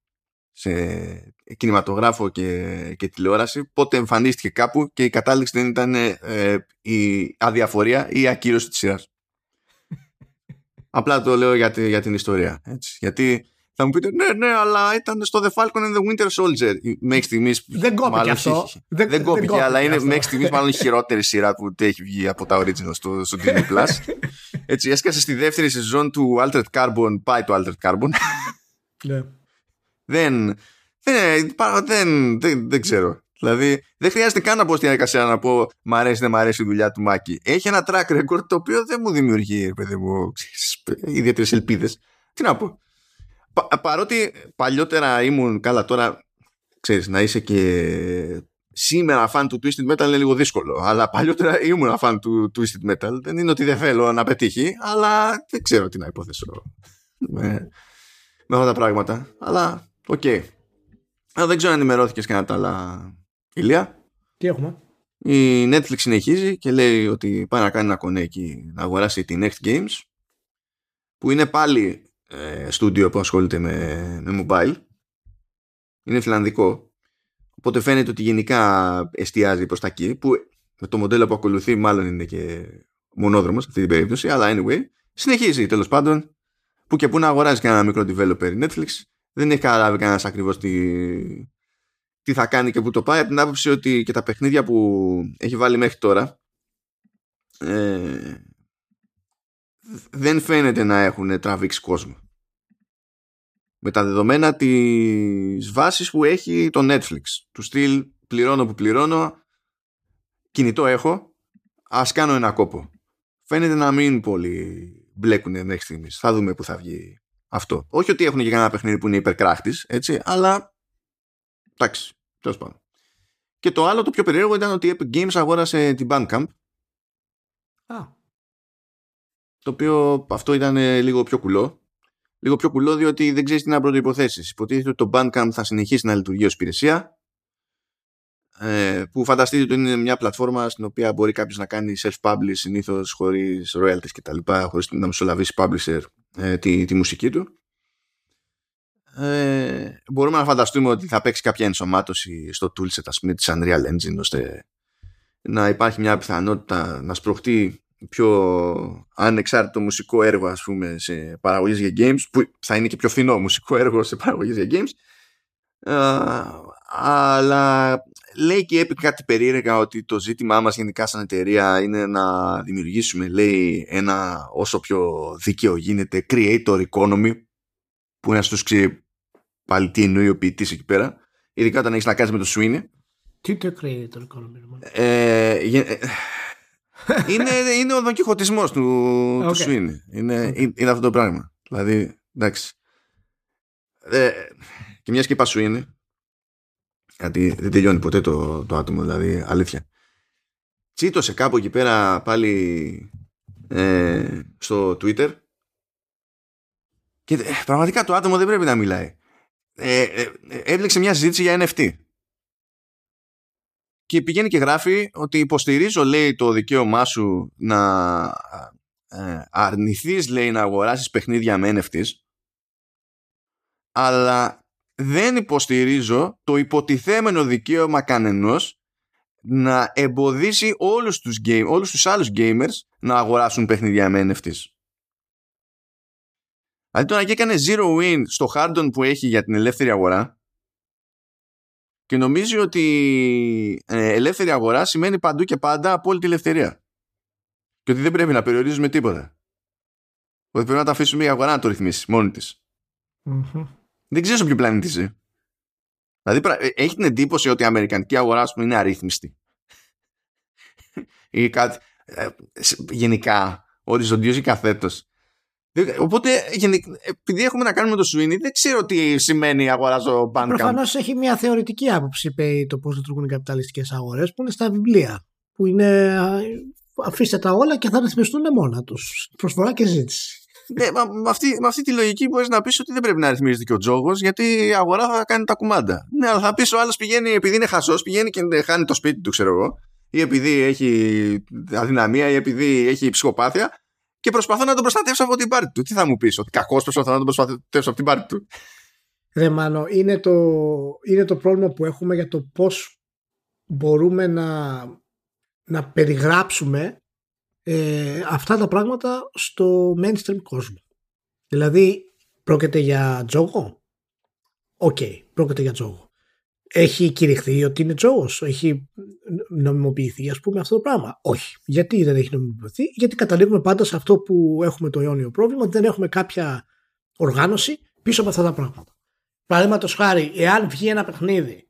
σε κινηματογράφο και, και τηλεόραση πότε εμφανίστηκε κάπου και η κατάληξη δεν ήταν ε, η αδιαφορία ή η ακύρωση της σειράς. Απλά το λέω για, για την ιστορία. Έτσι. Γιατί θα μου πείτε, ναι, ναι, αλλά ήταν στο The Falcon and the Winter Soldier. Μέχρι στιγμής. Δεν κόπηκε αυτό. Δεν, δεν κόπηκε, αλλά είναι μέχρι στιγμής μάλλον η χειρότερη σειρά που έχει βγει από τα original στο, στο Disney Plus. Έτσι, έσκασε στη δεύτερη σεζόν του Altered Carbon. Πάει το Altered Carbon. Ναι. Δεν, δεν, δεν, δεν, δεν ξέρω. Δηλαδή, δεν χρειάζεται καν να πω στη διαδικασία να πω Μ' αρέσει, δεν μ' αρέσει η δουλειά του Μάκη. Έχει ένα track record το οποίο δεν μου δημιουργεί, παιδί μου, ιδιαίτερες ελπίδες. Τι να πω. Πα, παρότι παλιότερα ήμουν καλά τώρα, ξέρεις, να είσαι και σήμερα φαν του Twisted Metal είναι λίγο δύσκολο. Αλλά παλιότερα ήμουν φαν του Twisted Metal. Δεν είναι ότι δεν θέλω να πετύχει, αλλά δεν ξέρω τι να υποθέσω με, με αυτά τα πράγματα. Αλλά, OK. Okay. δεν ξέρω αν ενημερώθηκες και τα άλλα Ηλία. Τι έχουμε; Η Netflix συνεχίζει και λέει ότι πάει να κάνει ένα κονέ να αγοράσει τη Next Games που είναι πάλι ε, στούντιο που ασχολείται με, με mobile. Είναι φινλανδικό. Οπότε φαίνεται ότι γενικά εστιάζει προς τα εκεί που με το μοντέλο που ακολουθεί μάλλον είναι και μονόδρομος σε αυτή την περίπτωση αλλά anyway συνεχίζει τέλος πάντων που και που να αγοράζει και ένα μικρό developer Netflix δεν έχει καταλάβει κανένας ακριβώς τι, τι θα κάνει και που το πάει από την άποψη ότι και τα παιχνίδια που έχει βάλει μέχρι τώρα ε, δεν φαίνεται να έχουν τραβήξει κόσμο. Με τα δεδομένα της βάσης που έχει το Netflix. Τους στυλ πληρώνω που πληρώνω, κινητό έχω, ας κάνω ένα κόπο. Φαίνεται να μην πολύ μπλέκουν μέχρι στιγμής. Θα δούμε που θα βγει αυτό. Όχι ότι έχουν και κανένα παιχνίδι που είναι υπερκράχτης, έτσι, αλλά εντάξει, τέλος πάντων. Και το άλλο το πιο περίεργο ήταν ότι η Epic Games αγόρασε την Bandcamp Α. Το οποίο αυτό ήταν ε, λίγο πιο κουλό. Λίγο πιο κουλό διότι δεν ξέρεις τι να πρωτοϋποθέσει. Υποτίθεται ότι το Bandcamp θα συνεχίσει να λειτουργεί ως υπηρεσία ε, που φανταστείτε ότι είναι μια πλατφόρμα στην οποία μπορεί κάποιος να κάνει self-publish συνήθως χωρίς royalties κτλ. Χωρίς να μεσολαβήσει publisher ε, τη, τη μουσική του. Ε, μπορούμε να φανταστούμε ότι θα παίξει κάποια ενσωμάτωση στο toolset ας πούμε, της Unreal Engine ώστε να υπάρχει μια πιθανότητα να σπροχτεί πιο ανεξάρτητο μουσικό έργο ας πούμε σε παραγωγές για games που θα είναι και πιο φθηνό μουσικό έργο σε παραγωγές για games ε, αλλά λέει και έπειτα κάτι περίεργα ότι το ζήτημά μας γενικά σαν εταιρεία είναι να δημιουργήσουμε λέει ένα όσο πιο δίκαιο γίνεται creator economy που να στους ξέρει πάλι τι εννοεί ο ποιητής εκεί πέρα ειδικά όταν έχεις να κάνεις με το Sweeney Τι το creator economy ε, ε, είναι, είναι ο δοκιχωτισμός του, okay. του Sweeney είναι, okay. είναι, αυτό το πράγμα δηλαδή εντάξει ε, και μιας και είπα Sweeney γιατί δεν τελειώνει ποτέ το, το άτομο, δηλαδή αλήθεια. Τσίτωσε κάπου εκεί πέρα πάλι ε, στο Twitter και ε, πραγματικά το άτομο δεν πρέπει να μιλάει. Ε, ε, έβλεξε μια συζήτηση για NFT. Και πηγαίνει και γράφει ότι υποστηρίζω, λέει, το δικαίωμά σου να ε, αρνηθείς, λέει, να αγοράσεις παιχνίδια με NFTs αλλά δεν υποστηρίζω το υποτιθέμενο δικαίωμα κανενός να εμποδίσει όλους τους, game, όλους τους άλλους gamers να αγοράσουν παιχνίδια με NFTs. Δηλαδή τώρα και έκανε zero win στο hardon που έχει για την ελεύθερη αγορά και νομίζει ότι ε, ελεύθερη αγορά σημαίνει παντού και πάντα απόλυτη ελευθερία. Και ότι δεν πρέπει να περιορίζουμε τίποτα. Ότι πρέπει να τα αφήσουμε η αγορά να το ρυθμίσει μόνη της. Δεν ξέρω σε ποιο πλανήτη είσαι. Δηλαδή, ε, έχει την εντύπωση ότι η Αμερικανική αγορά πούμε, είναι αρρύθμιστη. ή κάτι. Ε, γενικά, οριζοντίως ή καθέτος. Οπότε, επειδή έχουμε να κάνουμε το Sweeney, δεν ξέρω τι σημαίνει αγοράζω Bandcamp. Προφανώς έχει μια θεωρητική άποψη είπε το πώς λειτουργούν οι καπιταλιστικές αγορές, που είναι στα βιβλία. Που είναι αφήστε τα όλα και θα ρυθμιστούν μόνα τους. Προσφορά και ζήτηση ναι, με, αυτή, με αυτή τη λογική μπορείς να πεις ότι δεν πρέπει να ρυθμίζεται και ο τζόγος, γιατί η αγορά θα κάνει τα κουμάντα. Ναι, αλλά θα πεις ο άλλος πηγαίνει επειδή είναι χασό, πηγαίνει και χάνει το σπίτι του, ξέρω εγώ, ή επειδή έχει αδυναμία, ή επειδή έχει ψυχοπάθεια, και προσπαθώ να τον προστατεύσω από την πάρτη του. Τι θα μου πεις, Ότι κακώ προσπαθώ να τον προστατεύσω από την πάρτη του; Ρε Μάνο, είναι το, είναι το πρόβλημα που έχουμε για το πώς μπορούμε να, να περιγράψουμε ε, αυτά τα πράγματα στο mainstream κόσμο. Δηλαδή, πρόκειται για τζόγο; OK, okay, πρόκειται για τζόγο. Έχει κηρυχθεί ότι είναι τζόγος, έχει νομιμοποιηθεί, ας πούμε, αυτό το πράγμα; Όχι. Γιατί δεν έχει νομιμοποιηθεί, Γιατί καταλήγουμε πάντα σε αυτό που έχουμε το αιώνιο πρόβλημα, ότι δεν έχουμε κάποια οργάνωση πίσω από αυτά τα πράγματα. Παραδείγματος χάρη, εάν βγει ένα παιχνίδι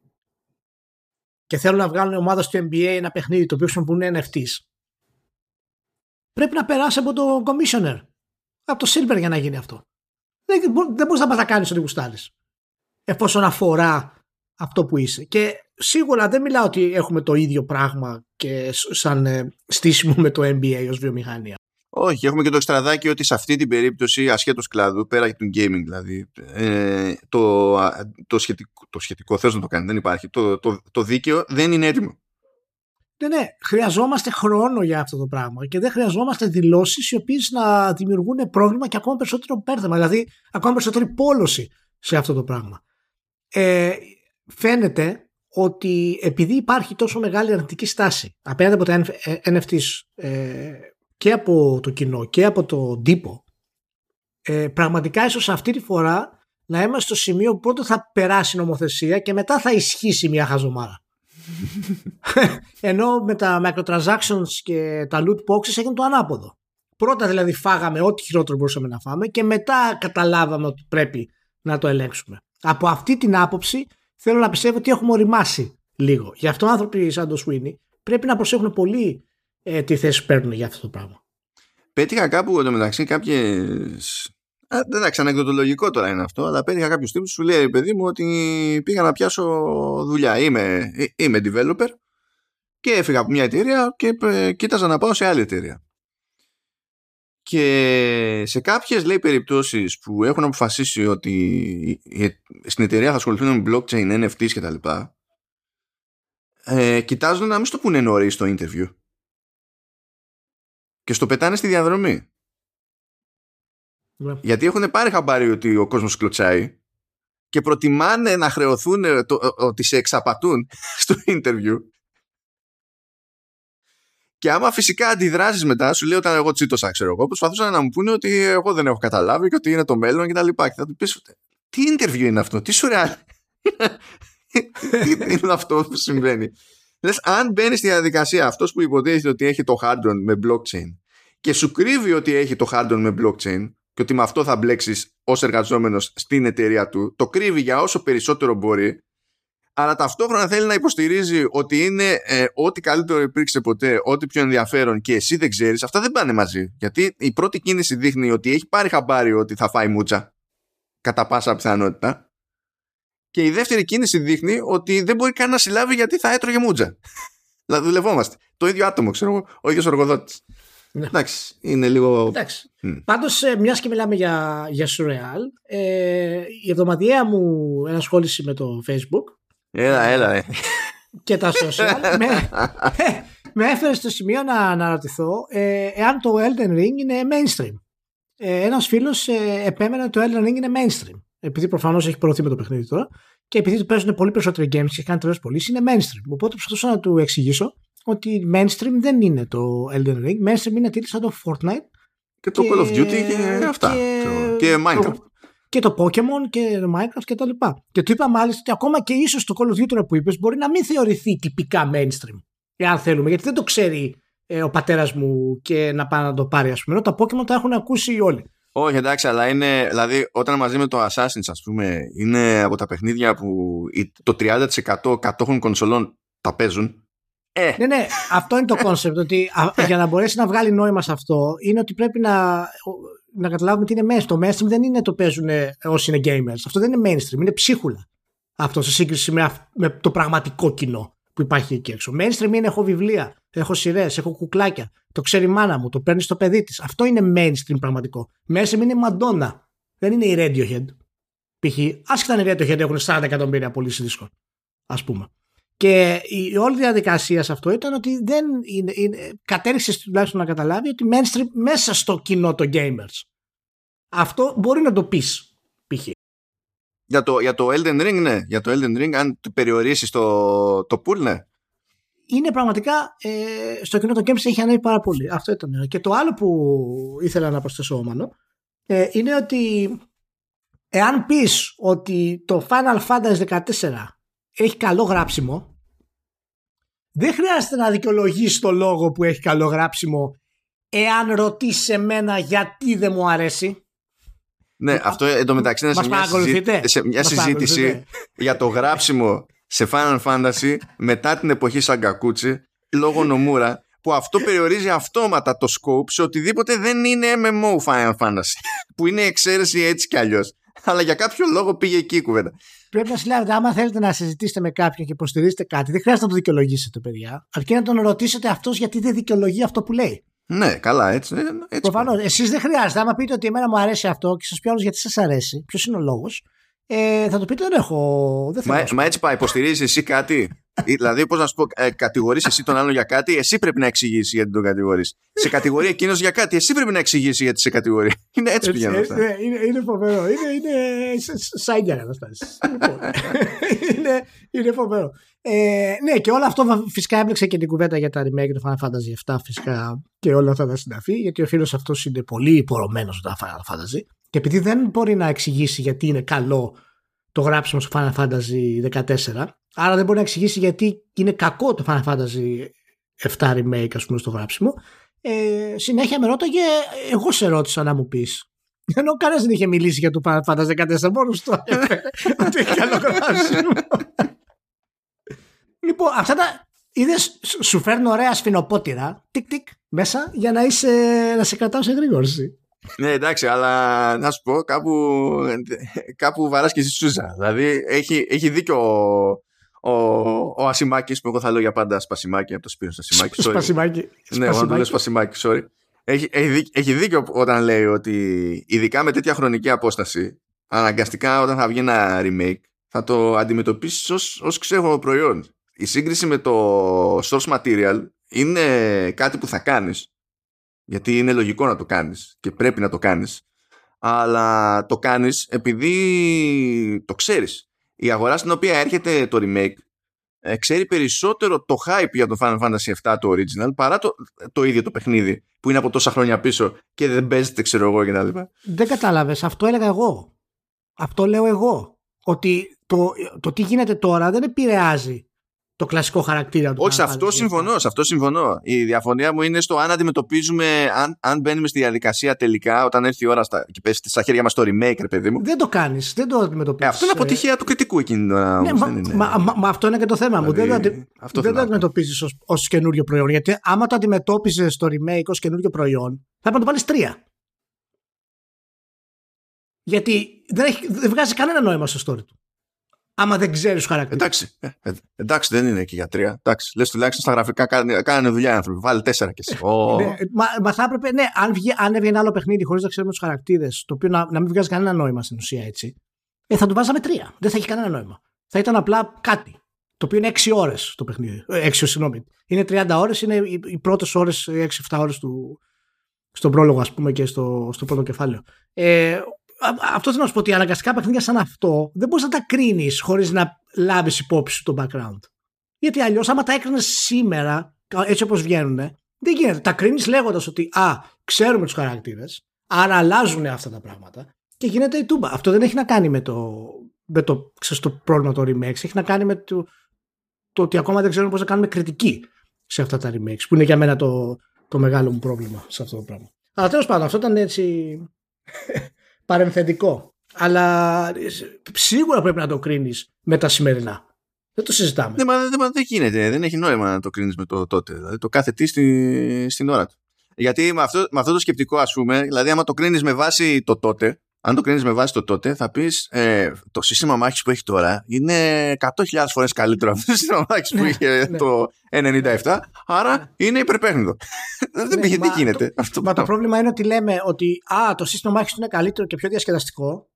και θέλουν να βγάλουν ομάδα στο NBA ένα παιχνίδι το οποίο χρησιμοποιούν NFTs, πρέπει να περάσει από το commissioner. Από το silver για να γίνει αυτό. Δεν, δεν μπορείς να πας να κάνεις ό,τι γουστάρεις. Εφόσον αφορά αυτό που είσαι. Και σίγουρα δεν μιλάω ότι έχουμε το ίδιο πράγμα και σαν ε, στήσιμο με το NBA ως βιομηχανία. Όχι, έχουμε και το εξτραδάκι ότι σε αυτή την περίπτωση ασχέτως κλάδου, πέρα και του gaming δηλαδή, ε, το, το, σχετικό, το σχετικό θες να το κάνει, δεν υπάρχει, το, το, το δίκαιο δεν είναι έτοιμο. Ναι, ναι, χρειαζόμαστε χρόνο για αυτό το πράγμα και δεν χρειαζόμαστε δηλώσεις οι οποίες να δημιουργούν πρόβλημα και ακόμα περισσότερο πέρδεμα, δηλαδή ακόμα περισσότερη πόλωση σε αυτό το πράγμα. Ε, φαίνεται ότι επειδή υπάρχει τόσο μεγάλη αρνητική στάση απέναντι από τα NFTs ε, και από το κοινό και από το τύπο, ε, πραγματικά ίσως αυτή τη φορά να είμαστε στο σημείο που πρώτα θα περάσει η νομοθεσία και μετά θα ισχύσει μια χαζομάρα. Ενώ με τα microtransactions και τα loot boxes έγινε το ανάποδο. Πρώτα δηλαδή φάγαμε ό,τι χειρότερο μπορούσαμε να φάμε και μετά καταλάβαμε ότι πρέπει να το ελέγξουμε. Από αυτή την άποψη θέλω να πιστεύω ότι έχουμε οριμάσει λίγο. Γι' αυτό άνθρωποι σαν το Sweeney πρέπει να προσέχουν πολύ ε, τι θέση παίρνουν για αυτό το πράγμα. Πέτυχα κάπου εντωμεταξύ κάποιες Εντάξει, ανεκδοτολογικό τώρα είναι αυτό, αλλά πέτυχα κάποιους τύπους σου λέει, παιδί μου, ότι πήγα να πιάσω δουλειά. Είμαι, είμαι developer και έφυγα από μια εταιρεία και κοίταζα να πάω σε άλλη εταιρεία. και σε κάποιες λέει περιπτώσεις που έχουν αποφασίσει ότι στην εταιρεία θα ασχοληθούν με blockchain, NFTs κτλ. Ε, κοιτάζουν να μην στο πούνε νωρίς στο interview. Και στο πετάνε στη διαδρομή. Ναι. Γιατί έχουν πάρει χαμπάρι ότι ο κόσμος κλωτσάει και προτιμάνε να χρεωθούν το, ότι σε εξαπατούν στο interview και άμα φυσικά αντιδράσεις μετά, σου λέει όταν εγώ τσίτωσα, ξέρω εγώ, προσπαθούσαν να μου πούνε ότι εγώ δεν έχω καταλάβει και ότι είναι το μέλλον και τα λοιπά. Και θα του πεις, τι interview είναι αυτό, τι σουρεάλ. τι είναι αυτό που συμβαίνει; Λες, αν μπαίνει στη διαδικασία αυτός που υποτίθεται ότι έχει το hardware με blockchain και σου κρύβει ότι έχει το hardware με blockchain και ότι με αυτό θα μπλέξεις ως εργαζόμενος στην εταιρεία του, το κρύβει για όσο περισσότερο μπορεί αλλά ταυτόχρονα θέλει να υποστηρίζει ότι είναι ε, ό,τι καλύτερο υπήρξε ποτέ, ό,τι πιο ενδιαφέρον και εσύ δεν ξέρεις, αυτά δεν πάνε μαζί. Γιατί η πρώτη κίνηση δείχνει ότι έχει πάρει χαμπάρι ότι θα φάει μούτσα, κατά πάσα πιθανότητα. Και η δεύτερη κίνηση δείχνει ότι δεν μπορεί καν να συλλάβει γιατί θα έτρωγε μούτσα. δηλαδή δουλευόμαστε. Το ίδιο άτομο, ξέρω εγώ, ο ίδιος εργοδότη. Ναι. Εντάξει, είναι λίγο. Εντάξει. Mm. Πάντως, ε, μιας και μιλάμε για, για Surreal, ε, η εβδομαδιαία μου ενασχόληση με το Facebook Έλα, έλα. Ε. Και τα social με, με έφερε στο σημείο να αναρωτηθώ ε, εάν το Elden Ring είναι mainstream. Ε, ένας φίλος ε, επέμενε ότι το Elden Ring είναι mainstream. Επειδή προφανώς έχει προωθεί με το παιχνίδι τώρα και επειδή του παίζουν πολύ περισσότεροι games και κάνει τρελές πωλήσεις, είναι mainstream. Οπότε προσπαθούσα να του εξηγήσω ότι mainstream δεν είναι το Elden Ring. Mainstream είναι τίτλοι σαν το Fortnite. Και το Call of Duty και αυτά. Και, και Minecraft και το Pokemon και το Minecraft και τα λοιπά. Και του είπα μάλιστα ότι ακόμα και ίσως το Call of Duty που είπες μπορεί να μην θεωρηθεί τυπικά mainstream. Εάν θέλουμε, γιατί δεν το ξέρει ε, ο πατέρας μου και να πάει να το πάρει, ας πούμε. Ενώ τα Pokemon τα έχουν ακούσει όλοι. Όχι, εντάξει, αλλά είναι. Δηλαδή, όταν μαζί με το Assassin's, ας πούμε, είναι από τα παιχνίδια που το 30% κατόχων κονσολών τα παίζουν. Ε. Ναι, ναι, αυτό είναι το concept. ότι για να μπορέσει να βγάλει νόημα σε αυτό, είναι ότι πρέπει να να καταλάβουμε τι είναι mainstream. Το mainstream δεν είναι το παίζουν όσοι είναι gamers. Αυτό δεν είναι mainstream, είναι ψίχουλα. Αυτό σε σύγκριση με, με το πραγματικό κοινό που υπάρχει εκεί έξω. Mainstream είναι έχω βιβλία, έχω σειρές, έχω κουκλάκια. Το ξέρει η μάνα μου, το παίρνει στο παιδί της. Αυτό είναι mainstream πραγματικό. Mainstream είναι Madonna. Δεν είναι η Radiohead. Π.χ. άσχετα είναι η Radiohead έχουν 40 εκατομμύρια πωλήσει δίσκων. Α πούμε. Και η όλη διαδικασία σε αυτό ήταν ότι δεν είναι, είναι, κατέληξες τουλάχιστον να καταλάβει ότι mainstream μέσα στο κοινό των gamers. Αυτό μπορεί να το πεις π.χ. Για το, για το Elden Ring, ναι. Για το Elden Ring, αν το περιορίσεις το, το pool, ναι. Είναι πραγματικά ε, στο κοινό των games έχει ανέβει πάρα πολύ. Αυτό ήταν. Και το άλλο που ήθελα να προσθέσω, Όμανο, ε, είναι ότι εάν πεις ότι το Final Fantasy 14 έχει καλό γράψιμο, δεν χρειάζεται να δικαιολογήσει το λόγο που έχει καλό γράψιμο εάν ρωτήσεις εμένα γιατί δεν μου αρέσει. Ναι, αυτό εντωμεταξύ είναι σε μια, σε μια συζήτηση για το γράψιμο σε Final Fantasy μετά την εποχή Σαγκακούτσι λόγω Νομούρα που αυτό περιορίζει αυτόματα το scope σε οτιδήποτε δεν είναι MMO Final Fantasy που είναι εξαίρεση έτσι κι αλλιώς αλλά για κάποιο λόγο πήγε εκεί η κουβέντα. Πρέπει να συλλάβετε, άμα θέλετε να συζητήσετε με κάποιον και υποστηρίζετε κάτι, δεν χρειάζεται να το δικαιολογήσετε, παιδιά. Αρκεί να τον ρωτήσετε αυτό γιατί δεν δικαιολογεί αυτό που λέει. Ναι, καλά, έτσι. έτσι Προφανώς. Εσείς δεν χρειάζεται. Άμα πείτε ότι εμένα μου αρέσει αυτό και σας πει άλλο γιατί σας αρέσει, ποιος είναι ο λόγος, ε, θα το πείτε δεν έχω. Δεν μα, μα έτσι πάει, υποστηρίζεις εσύ κάτι; δηλαδή, πώς να σου πω, ε, κατηγορείς εσύ τον άλλον για κάτι, εσύ πρέπει να εξηγήσεις γιατί τον κατηγορείς. σε κατηγορεί εκείνος για κάτι, εσύ πρέπει να εξηγήσεις γιατί σε κατηγορεί. Είναι έτσι πηγαίνουν αυτά. Είναι, είναι, είναι φοβερό. Είναι, είναι σάγκια καταστάσει. Λοιπόν, είναι, είναι φοβερό. Ε, ναι, και όλο αυτό φυσικά έμπλεξε και την κουβέντα για τα remake του Final Fantasy 7 φυσικά και όλα αυτά τα συναφή, γιατί ο φίλος αυτός είναι πολύ υπορωμένος στο Final Fantasy. Και επειδή δεν μπορεί να εξηγήσει γιατί είναι καλό το γράψιμο στο Final Fantasy 14, άρα δεν μπορεί να εξηγήσει γιατί είναι κακό το Final Fantasy 7 remake ας πούμε στο γράψιμο, ε, συνέχεια με ρώταγε, εγώ σε ρώτησα να μου πεις. Ενώ κανένας δεν είχε μιλήσει για το Final Fantasy 14, μόνος το ότι έχει καλό γράψιμο. λοιπόν, αυτά τα, Είδες, σου φέρνω ωραία σφινοπότηρα, τικ τικ, μέσα για να, είσαι, να σε κρατάω σε γρήγορση. Ναι, εντάξει, αλλά να σου πω, κάπου, κάπου βαράς και εσύ Σούζα. Δηλαδή, έχει, έχει δίκιο ο, ο, ο Ασημάκης, που εγώ θα λέω για πάντα Σπασιμάκη από το Σπύρο Ασημάκη. Σπασιμάκη. Ναι, εγώ να το λέω Σπασιμάκη, sorry. έχει, έχει, έχει δίκιο όταν λέει ότι ειδικά με τέτοια χρονική απόσταση αναγκαστικά όταν θα βγει ένα remake θα το αντιμετωπίσεις ως, ως ξέχωρο προϊόν. Η σύγκριση με το source material είναι κάτι που θα κάνεις γιατί είναι λογικό να το κάνεις και πρέπει να το κάνεις αλλά το κάνεις επειδή το ξέρεις. Η αγορά στην οποία έρχεται το remake ε, ξέρει περισσότερο το hype για το Final Fantasy VII το original παρά το, το ίδιο το παιχνίδι που είναι από τόσα χρόνια πίσω και δεν παίζεται ξέρω εγώ και τα λοιπά. Δεν κατάλαβες, αυτό έλεγα εγώ. Αυτό λέω εγώ. Ότι το, το τι γίνεται τώρα δεν επηρεάζει το κλασικό χαρακτήρα του. Όχι, σε αυτό συμφωνώ, σε αυτό συμφωνώ. Η διαφωνία μου είναι στο αν αντιμετωπίζουμε, αν, αν μπαίνουμε στη διαδικασία τελικά, όταν έρθει η ώρα στα, και πέσει στα χέρια μας το remake, ρε παιδί μου. Δεν το κάνεις, δεν το αντιμετωπίζεις. Ε, αυτό είναι αποτυχία του κριτικού εκείνη την ώρα. Ναι, μα, μα, μα, μα, αυτό είναι και το θέμα μου. Δηλαδή, δεν το, αυτό δεν το αντιμετωπίζεις ως καινούριο προϊόν. Γιατί άμα το αντιμετώπιζες στο remake ως καινούριο προϊόν, θα έπρεπε να το βάλεις τρία. Γιατί δεν, έχει, δεν βγάζει κανένα νόημα στο story του άμα δεν ξέρεις τους χαρακτήρες. Εντάξει, ε, ε, εντάξει, δεν είναι και για τρία. Εντάξει, λες τουλάχιστον στα γραφικά κάνανε, δουλειά οι άνθρωποι. Βάλει τέσσερα κι εσύ. Oh. ναι, μα, μα, θα έπρεπε, ναι, αν, βγει, αν έβγαινε άλλο παιχνίδι χωρίς να ξέρουμε τους χαρακτήρες, το οποίο να, να μην βγάζει κανένα νόημα στην ουσία έτσι, ε, θα του βάζαμε τρία. Δεν θα έχει κανένα νόημα. Θα ήταν απλά κάτι. Το οποίο είναι 6 ώρες το παιχνίδι. 6, ε, συγγνώμη. Είναι 30 ώρες, είναι οι, οι πρώτες ώρες, 6-7 ώρες του, στον πρόλογο, ας πούμε, και στο, στο πρώτο κεφάλαιο. Ε, αυτό θέλω να σου πω ότι αναγκαστικά παιχνίδια σαν αυτό δεν μπορείς να τα κρίνεις χωρίς να λάβεις υπόψη σου το background. Γιατί αλλιώς, άμα τα έκρινες σήμερα, έτσι όπως βγαίνουν, δεν γίνεται. Τα κρίνεις λέγοντας ότι Α, ξέρουμε τους χαρακτήρες, άρα αλλάζουν αυτά τα πράγματα και γίνεται η τούμπα. Αυτό δεν έχει να κάνει με το, με το, ξέρεις, το πρόβλημα το remakes, έχει να κάνει με το, το ότι ακόμα δεν ξέρουμε πώς να κάνουμε κριτική σε αυτά τα remakes, που είναι για μένα το, το μεγάλο μου πρόβλημα σε αυτό το πράγμα. Αλλά τέλος πάντων, αυτό ήταν έτσι παρεμφεντικό. Αλλά σίγουρα πρέπει να το κρίνεις με τα σημερινά. Δεν το συζητάμε. Ναι, μα, μα δεν γίνεται. Δεν έχει νόημα να το κρίνεις με το τότε. Δηλαδή το κάθε τι στη, στην ώρα του. Γιατί με αυτό, με αυτό το σκεπτικό, ας πούμε, δηλαδή, άμα το κρίνεις με βάση το τότε, αν το κρίνεις με βάση το τότε, θα πεις ε, το σύστημα μάχης που έχει τώρα είναι 100.000 φορές καλύτερο από το σύστημα μάχης που ναι, είχε ναι. το 97. Άρα ναι. είναι υπερπέχνητο. Δεν πήγε, τι γίνεται. Το, μα το πρόβλημα είναι ότι λέμε ότι α, το σύστημα μάχης είναι καλύτερο και πιο διασκεδαστικό,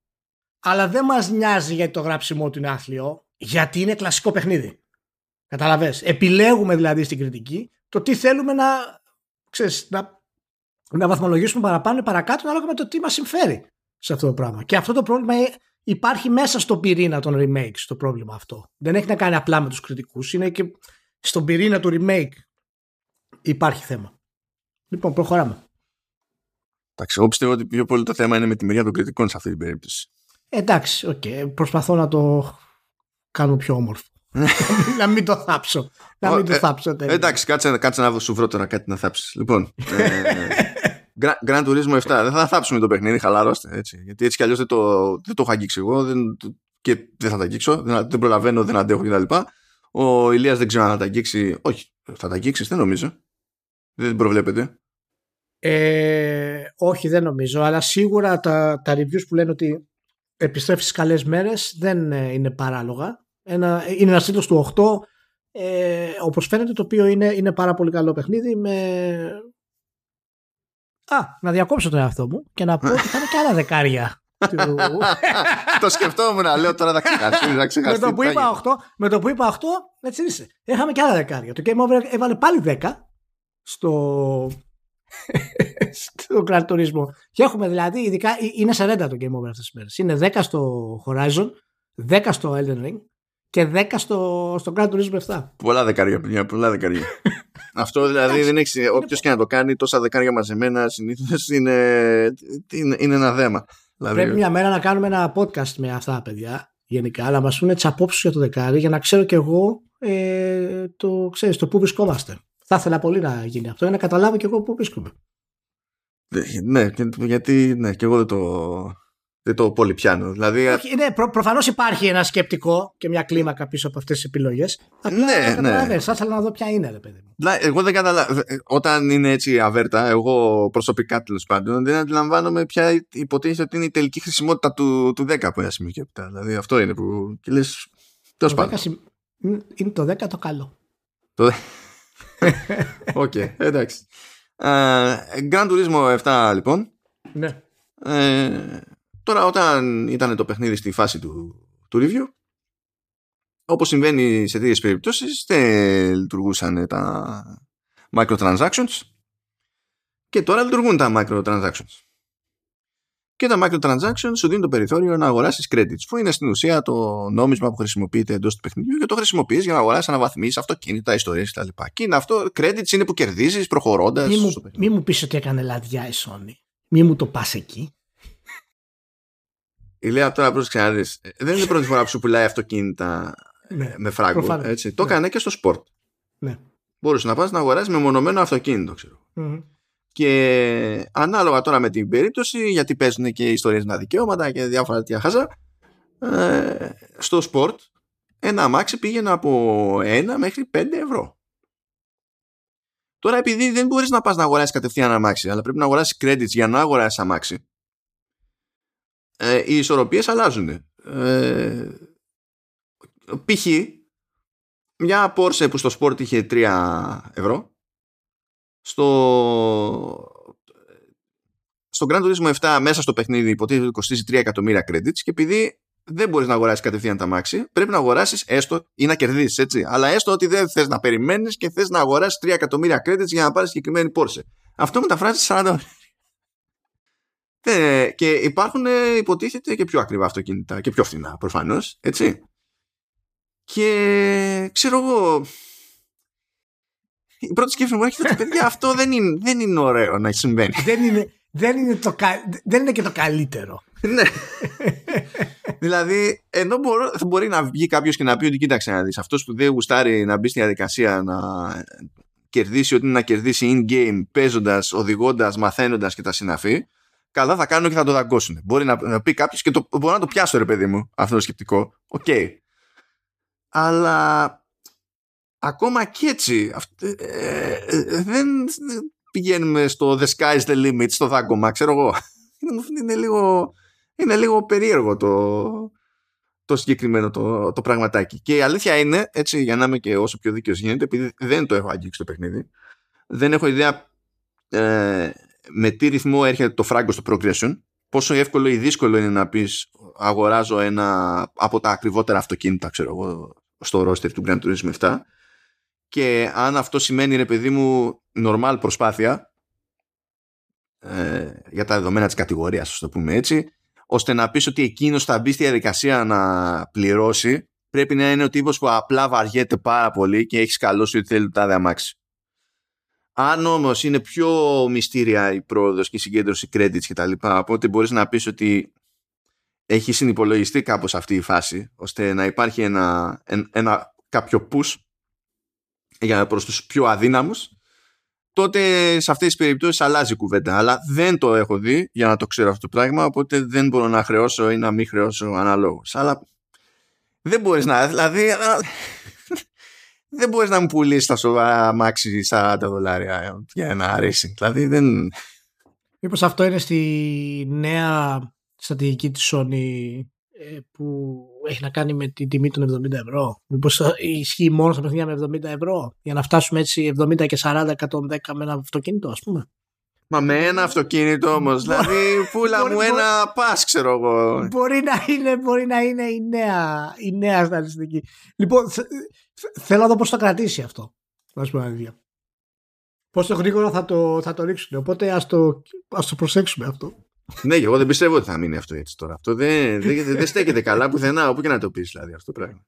αλλά δεν μας νοιάζει γιατί το γράψιμό του είναι άθλιο, γιατί είναι κλασικό παιχνίδι. Καταλαβες. Επιλέγουμε δηλαδή στην κριτική το τι θέλουμε να, ξέρεις, να, να βαθμολογήσουμε παραπάνω ή παρακάτω ανάλογα με το τι μας συμφέρει σε αυτό το πράγμα. Και αυτό το πρόβλημα υπάρχει μέσα στον πυρήνα των remakes το πρόβλημα αυτό. Δεν έχει να κάνει απλά με τους κριτικούς, είναι και στον πυρήνα του remake υπάρχει θέμα. Λοιπόν, προχωράμε. Εντάξει, εγώ πιστεύω ότι πιο πολύ το θέμα είναι με τη μεριά των κριτικών σε αυτή την περίπτωση. Εντάξει, OK. Okay. Προσπαθώ να το κάνω πιο όμορφο. να μην το θάψω. Να μην το ε, θάψω. εντάξει, κάτσε, κάτσε να σου βρω τώρα κάτι να θάψεις. Λοιπόν, ε, Gran Turismo 7. Δεν θα θάψουμε το παιχνίδι, χαλαρώστε. Έτσι. Γιατί έτσι κι αλλιώς δεν το, δεν το έχω αγγίξει εγώ δεν, και δεν θα τα αγγίξω. Δεν, δεν προλαβαίνω, δεν αντέχω κτλ. Ο Ηλίας δεν ξέρω αν θα τα αγγίξει. Όχι, θα τα αγγίξεις, δεν νομίζω. Δεν προβλέπεται. Ε, όχι, δεν νομίζω. Αλλά σίγουρα τα, τα reviews που λένε ότι επιστρέφεις στις καλές μέρες δεν ε, είναι παράλογα. Ένα, είναι ένας τίτλος του 8. Ε, Όπως φαίνεται, το οποίο είναι, είναι πάρα πολύ καλό παιχνίδι με Α, να διακόψω τον εαυτό μου και να πω ότι θα είναι και άλλα δεκάρια. το σκεφτόμουν, λέω τώρα θα ξεχαστεί. με, το που είπα 8, με το που είπα 8, έτσι είσαι. Έχαμε και άλλα δεκάρια. Το Game Over έβαλε πάλι 10 στο, στο Grand Turismo. Και έχουμε δηλαδή, ειδικά είναι 40 το Game Over αυτές τις μέρες. Είναι 10 στο Horizon, 10 στο Elden Ring και 10 στο, στο Grand Turismo 7. Πολλά δεκάρια, παιδιά, πολλά δεκάρια. Αυτό δηλαδή δεν έχει. Όποιος και να το κάνει, τόσα δεκάρια μαζεμένα συνήθως είναι, είναι, είναι ένα δέμα. Δηλαδή... Πρέπει μια μέρα να κάνουμε ένα podcast με αυτά, παιδιά. Γενικά, αλλά μας πούνε τις απόψεις για το δεκάρι για να ξέρω κι εγώ ε, το, ξέρεις, το πού βρισκόμαστε. Θα ήθελα πολύ να γίνει αυτό για να καταλάβω κι εγώ πού βρίσκομαι. Ναι, γιατί ναι, και εγώ δεν το, δεν το πολύ πιάνω. Δηλαδή... Όχι, ναι, προ, Προφανώς υπάρχει ένα σκεπτικό και μια κλίμακα πίσω από αυτές τις επιλογές. Ναι, ναι. Θα ήθελα να δω ποια είναι, ρε παιδί μου. Εγώ δεν καταλαβαίνω. Όταν είναι έτσι αβέρτα, εγώ προσωπικά τέλος πάντων δεν αντιλαμβάνομαι ποια υποτίθεται ότι είναι η τελική χρησιμότητα του, του 10 από ένα σημείο και μετά. Δηλαδή αυτό είναι που. Και λες. Τέλος πάντων. Είναι το 10 το καλό. Το... OK, okay, εντάξει. Ε, Gran Turismo 7 λοιπόν. Ναι. Ε, τώρα όταν ήταν το παιχνίδι στη φάση του, του review όπως συμβαίνει σε τέτοιες περιπτώσεις δεν λειτουργούσαν τα microtransactions και τώρα λειτουργούν τα microtransactions. Και τα microtransactions σου δίνουν το περιθώριο να αγοράσεις credits, που είναι στην ουσία το νόμισμα που χρησιμοποιείται εντός του παιχνιδιού και το χρησιμοποιείς για να αγοράσεις αναβαθμίσεις αυτοκίνητα, ιστορίες κτλ. Και είναι αυτό, credits είναι που κερδίζεις προχωρώντας. Μη, μου, μη μου πεις ότι έκανε λαδιά η Sony. Μη μου το πας εκεί. Ηλία τώρα πρόσεξε να δει. Δεν είναι η πρώτη φορά που σου πουλάει αυτοκίνητα ναι, με φράγκο. Έτσι. Το ναι. έκανε και στο Sport. Ναι. Μπορούσες να πας να αγοράσεις μεμονωμένο αυτοκίνητο, ξέρω. Mm-hmm. Και ανάλογα τώρα με την περίπτωση, γιατί παίζουν και ιστορίες με δικαιώματα και διάφορα τέτοια χαζά, ε, στο Sport ένα αμάξι πήγαινε από 1 μέχρι 5 ευρώ. Τώρα επειδή δεν μπορείς να πας να αγοράσεις κατευθείαν αμάξι, αλλά πρέπει να αγοράσεις credits για να αγοράσεις αμάξι, ε, οι ισορροπίες αλλάζουν. Ε, π.χ. μια Porsche που στο Sport είχε 3 ευρώ, στο, στο Grand Turismo 7 μέσα στο παιχνίδι υποτίθεται ότι κοστίζει 3 εκατομμύρια credits και επειδή δεν μπορείς να αγοράσεις κατευθείαν τα μάξι πρέπει να αγοράσεις έστω ή να κερδίσεις έτσι αλλά έστω ότι δεν θες να περιμένεις και θες να αγοράσεις 3 εκατομμύρια credits για να πάρεις συγκεκριμένη Porsche αυτό μεταφράζει 40 και υπάρχουν υποτίθεται και πιο ακριβά αυτοκίνητα και πιο φθηνά προφανώς έτσι και ξέρω εγώ η πρώτη σκέψη μου έρχεται ότι παιδιά αυτό δεν είναι, δεν είναι ωραίο να συμβαίνει. δεν, είναι, δεν, είναι το, δεν είναι και το καλύτερο. ναι. δηλαδή, ενώ μπορώ, θα μπορεί να βγει κάποιος και να πει ότι κοίταξε να δεις, αυτός που δεν γουστάρει να μπει στη διαδικασία να κερδίσει ό,τι είναι να κερδίσει in-game, παίζοντας, οδηγώντας, μαθαίνοντας και τα συναφή, καλά θα κάνουν και θα το δαγκώσουν. Μπορεί να, να πει κάποιος και το, μπορεί να το πιάσω, ρε παιδί μου, αυτό το σκεπτικό. OK. Okay. Αλλά ακόμα και έτσι ε, ε, δεν πηγαίνουμε στο the sky's the limit στο δάγκωμα ξέρω εγώ είναι λίγο, είναι λίγο περίεργο το, το συγκεκριμένο το, το πραγματάκι και η αλήθεια είναι έτσι για να είμαι και όσο πιο δίκαιος γίνεται επειδή δεν το έχω αγγίξει το παιχνίδι δεν έχω ιδέα ε, με τι ρυθμό έρχεται το φράγκο στο progression πόσο εύκολο ή δύσκολο είναι να πεις αγοράζω ένα από τα ακριβότερα αυτοκίνητα ξέρω εγώ στο roster του Grand Turismo 7 και αν αυτό σημαίνει ρε παιδί μου normal προσπάθεια ε, για τα δεδομένα της κατηγορίας ας το πούμε έτσι ώστε να πεις ότι εκείνος θα μπει στη διαδικασία να πληρώσει πρέπει να είναι ο τύπος που απλά βαριέται πάρα πολύ και έχεις σκαλώσει ότι θέλει το τάδε αμάξι. Αν όμως είναι πιο μυστήρια η πρόοδος και η συγκέντρωση credits κτλ. Οπότε μπορείς να πεις ότι έχει συνυπολογιστεί κάπως αυτή η φάση ώστε να υπάρχει ένα, ένα κάποιο push για προς τους πιο αδύναμους τότε σε αυτές τις περιπτώσεις αλλάζει η κουβέντα αλλά δεν το έχω δει για να το ξέρω αυτό το πράγμα οπότε δεν μπορώ να χρεώσω ή να μην χρεώσω αναλόγως αλλά δεν μπορείς να δηλαδή δεν μπορείς να μου πουλήσεις τα σοβαρά μάξι 40 δολάρια για ένα racing δηλαδή δεν Μήπως αυτό είναι στη νέα στρατηγική της Sony ε, που έχει να κάνει με την τιμή των 70 ευρώ; Μήπως ισχύει μόνος στα παιχνίδια με 70 ευρώ; Για να φτάσουμε έτσι 70 και 40, 110 με ένα αυτοκίνητο, ας πούμε. Μα με ένα αυτοκίνητο όμως. δηλαδή, πουλά μου ένα πα, ξέρω εγώ. Μπορεί να είναι, μπορεί να είναι η νέα, η νέα στατιστική. Λοιπόν, θέλω να δω πώς θα κρατήσει αυτό. Να σου πω αλήθεια. Πόσο γρήγορα θα το, θα το ρίξουν. Οπότε ας το, ας το προσέξουμε αυτό ναι, εγώ δεν πιστεύω ότι θα μείνει αυτό έτσι τώρα. Αυτό δεν, δεν, δεν στέκεται καλά πουθενά, όπου και να το πεις δηλαδή αυτό το πράγμα.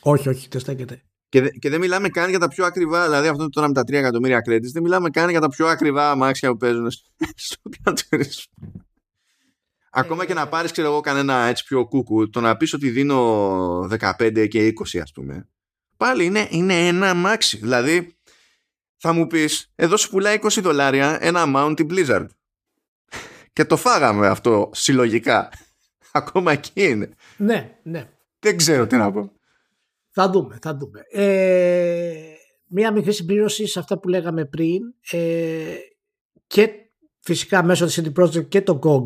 Όχι, όχι, δεν στέκεται. Και, και δεν μιλάμε καν για τα πιο ακριβά, δηλαδή αυτό τώρα με τα 3 εκατομμύρια credits, δεν μιλάμε καν για τα πιο ακριβά αμάξια που παίζουν στο Gran Ακόμα και να ε, πάρεις, ξέρω εγώ, κανένα έτσι πιο κούκου, το να πεις ότι δίνω 15 και 20, ας πούμε. Πάλι είναι, είναι ένα αμάξι. Δηλαδή, θα μου πεις, εδώ σου πουλάει 20 δολάρια ένα amount in Blizzard και το φάγαμε αυτό συλλογικά. Ακόμα εκεί είναι. Ναι, ναι. Δεν ξέρω τι να πω. Θα δούμε, θα δούμε. Ε, μία μικρή συμπλήρωση σε αυτά που λέγαμε πριν ε, και φυσικά μέσω της CD Projekt και το GOG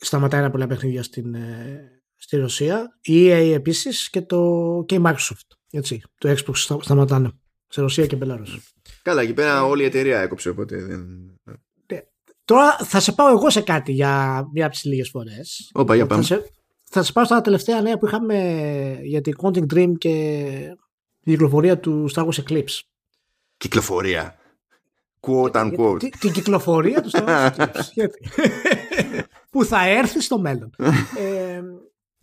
σταματάει ένα πολλά παιχνίδια στην, ε, στη Ρωσία. Η EA επίσης και, το, και η Microsoft. Έτσι, το Xbox σταματάνε σε Ρωσία και Belarus. Καλά, εκεί πέρα όλη η εταιρεία έκοψε, οπότε δεν... Τώρα θα σε πάω εγώ σε κάτι για μια από τις λίγες φορές. Όπα, για πάμε. Θα σε, θα σε πάω στα τελευταία νέα που είχαμε για την Quantic Dream και την κυκλοφορία του Star Wars Eclipse. Κυκλοφορία. Quote unquote. Την, την κυκλοφορία του Star Wars Eclipse. Γιατί; που θα έρθει στο μέλλον. ε,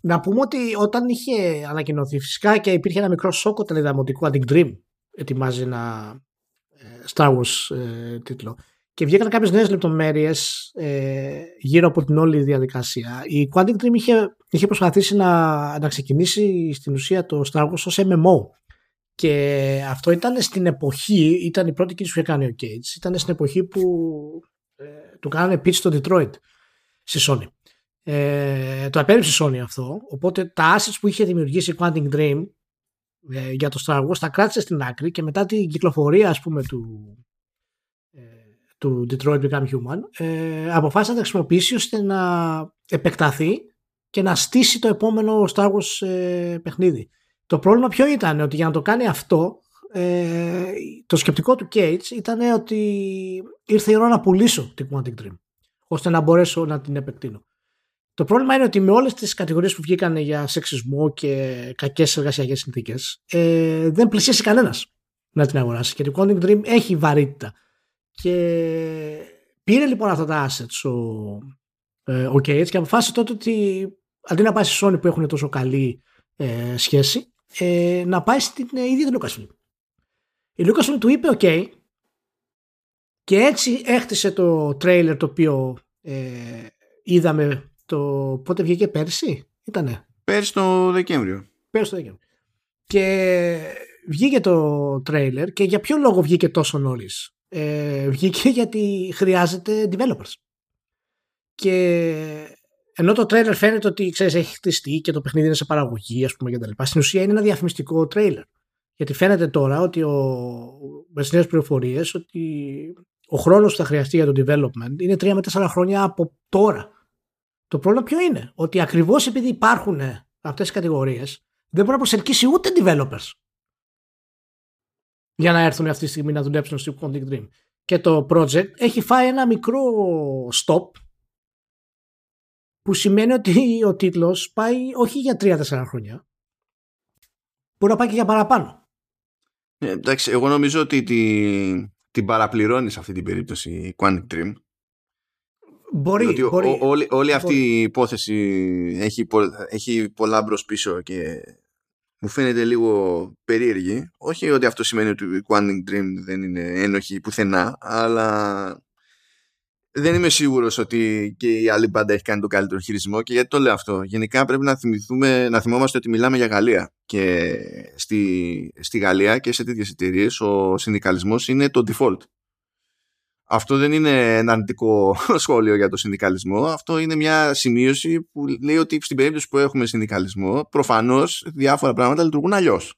να πούμε ότι όταν είχε ανακοινωθεί φυσικά και υπήρχε ένα μικρό σοκ όταν είδαμε ότι Quantic Dream ετοιμάζει ένα ε, Star Wars ε, τίτλο και βγήκαν κάποιες νέες λεπτομέρειες ε, γύρω από την όλη διαδικασία. Η Quantic Dream είχε, είχε προσπαθήσει να, να ξεκινήσει στην ουσία το Star Wars ως MMO. Και αυτό ήταν στην εποχή, ήταν η πρώτη κίνηση που είχε κάνει ο Cage, ήταν στην εποχή που ε, του κάνανε pitch στο Detroit στη Sony. Ε, το απέρριψε η Sony αυτό, οπότε τα assets που είχε δημιουργήσει η Quantic Dream ε, για το Star Wars τα κράτησε στην άκρη και μετά την κυκλοφορία ας πούμε του, του Detroit Become Human, ε, αποφάσισε να τα χρησιμοποιήσει ώστε να επεκταθεί και να στήσει το επόμενο Star Wars ε, παιχνίδι. Το πρόβλημα ποιο ήταν, ότι για να το κάνει αυτό, ε, το σκεπτικό του Cage ήταν ότι ήρθε η ώρα να πουλήσω την Quantic Dream, ώστε να μπορέσω να την επεκτείνω. Το πρόβλημα είναι ότι με όλες τις κατηγορίες που βγήκαν για σεξισμό και κακές εργασιακές συνθήκες, ε, δεν πλησίασε κανένας να την αγοράσει. Και η Quantic Dream έχει βαρύτητα. Και πήρε λοιπόν αυτά τα assets ο, ε, ο Gates και αποφάσισε τότε ότι αντί να πάει στη Sony που έχουν τόσο καλή ε, σχέση, ε, να πάει στην ε, ίδια την Lucasfilm. Η Lucasfilm του είπε OK και έτσι έχτισε το τρέιλερ το οποίο ε, είδαμε το πότε βγήκε πέρσι ήτανε; Πέρσι το Δεκέμβριο. Πέρσι το Δεκέμβριο. Και βγήκε το τρέιλερ και για ποιο λόγο βγήκε τόσο νωρίς; Ε, βγήκε γιατί χρειάζεται developers. Και ενώ το trailer φαίνεται ότι ξέρεις, έχει χτιστεί και το παιχνίδι είναι σε παραγωγή, ας πούμε, κτλ. Στην ουσία είναι ένα διαφημιστικό trailer. Γιατί φαίνεται τώρα ότι ο, με τις νέες πληροφορίες ότι ο χρόνος που θα χρειαστεί για το development είναι 3 με 4 χρόνια από τώρα. Το πρόβλημα ποιο είναι, ότι ακριβώς επειδή υπάρχουν αυτές οι κατηγορίες, δεν μπορεί να προσελκύσει ούτε developers για να έρθουν αυτή τη στιγμή να δουλέψουν στο Quantic Dream. Και το project έχει φάει ένα μικρό stop που σημαίνει ότι ο τίτλος πάει όχι για 3-4 χρόνια μπορεί να πάει και για παραπάνω. Ε, εντάξει, εγώ νομίζω ότι τη, την παραπληρώνεις σε αυτή την περίπτωση η Quantic Dream. Μπορεί, μπορεί. όλη, όλη αυτή η υπόθεση έχει, έχει πολλά μπρος πίσω και μου φαίνεται λίγο περίεργη. Όχι ότι αυτό σημαίνει ότι η Quantum Dream δεν είναι ένοχη πουθενά, αλλά δεν είμαι σίγουρος ότι και η άλλη μπάντα έχει κάνει το καλύτερο χειρισμό και γιατί το λέω αυτό. Γενικά πρέπει να, θυμηθούμε, να θυμόμαστε ότι μιλάμε για Γαλλία και στη, στη Γαλλία και σε τέτοιες εταιρείες ο συνδικαλισμός είναι το default. Αυτό δεν είναι ένα αρνητικό σχόλιο για το συνδικαλισμό. Αυτό είναι μια σημείωση που λέει ότι στην περίπτωση που έχουμε συνδικαλισμό, προφανώς διάφορα πράγματα λειτουργούν αλλιώς.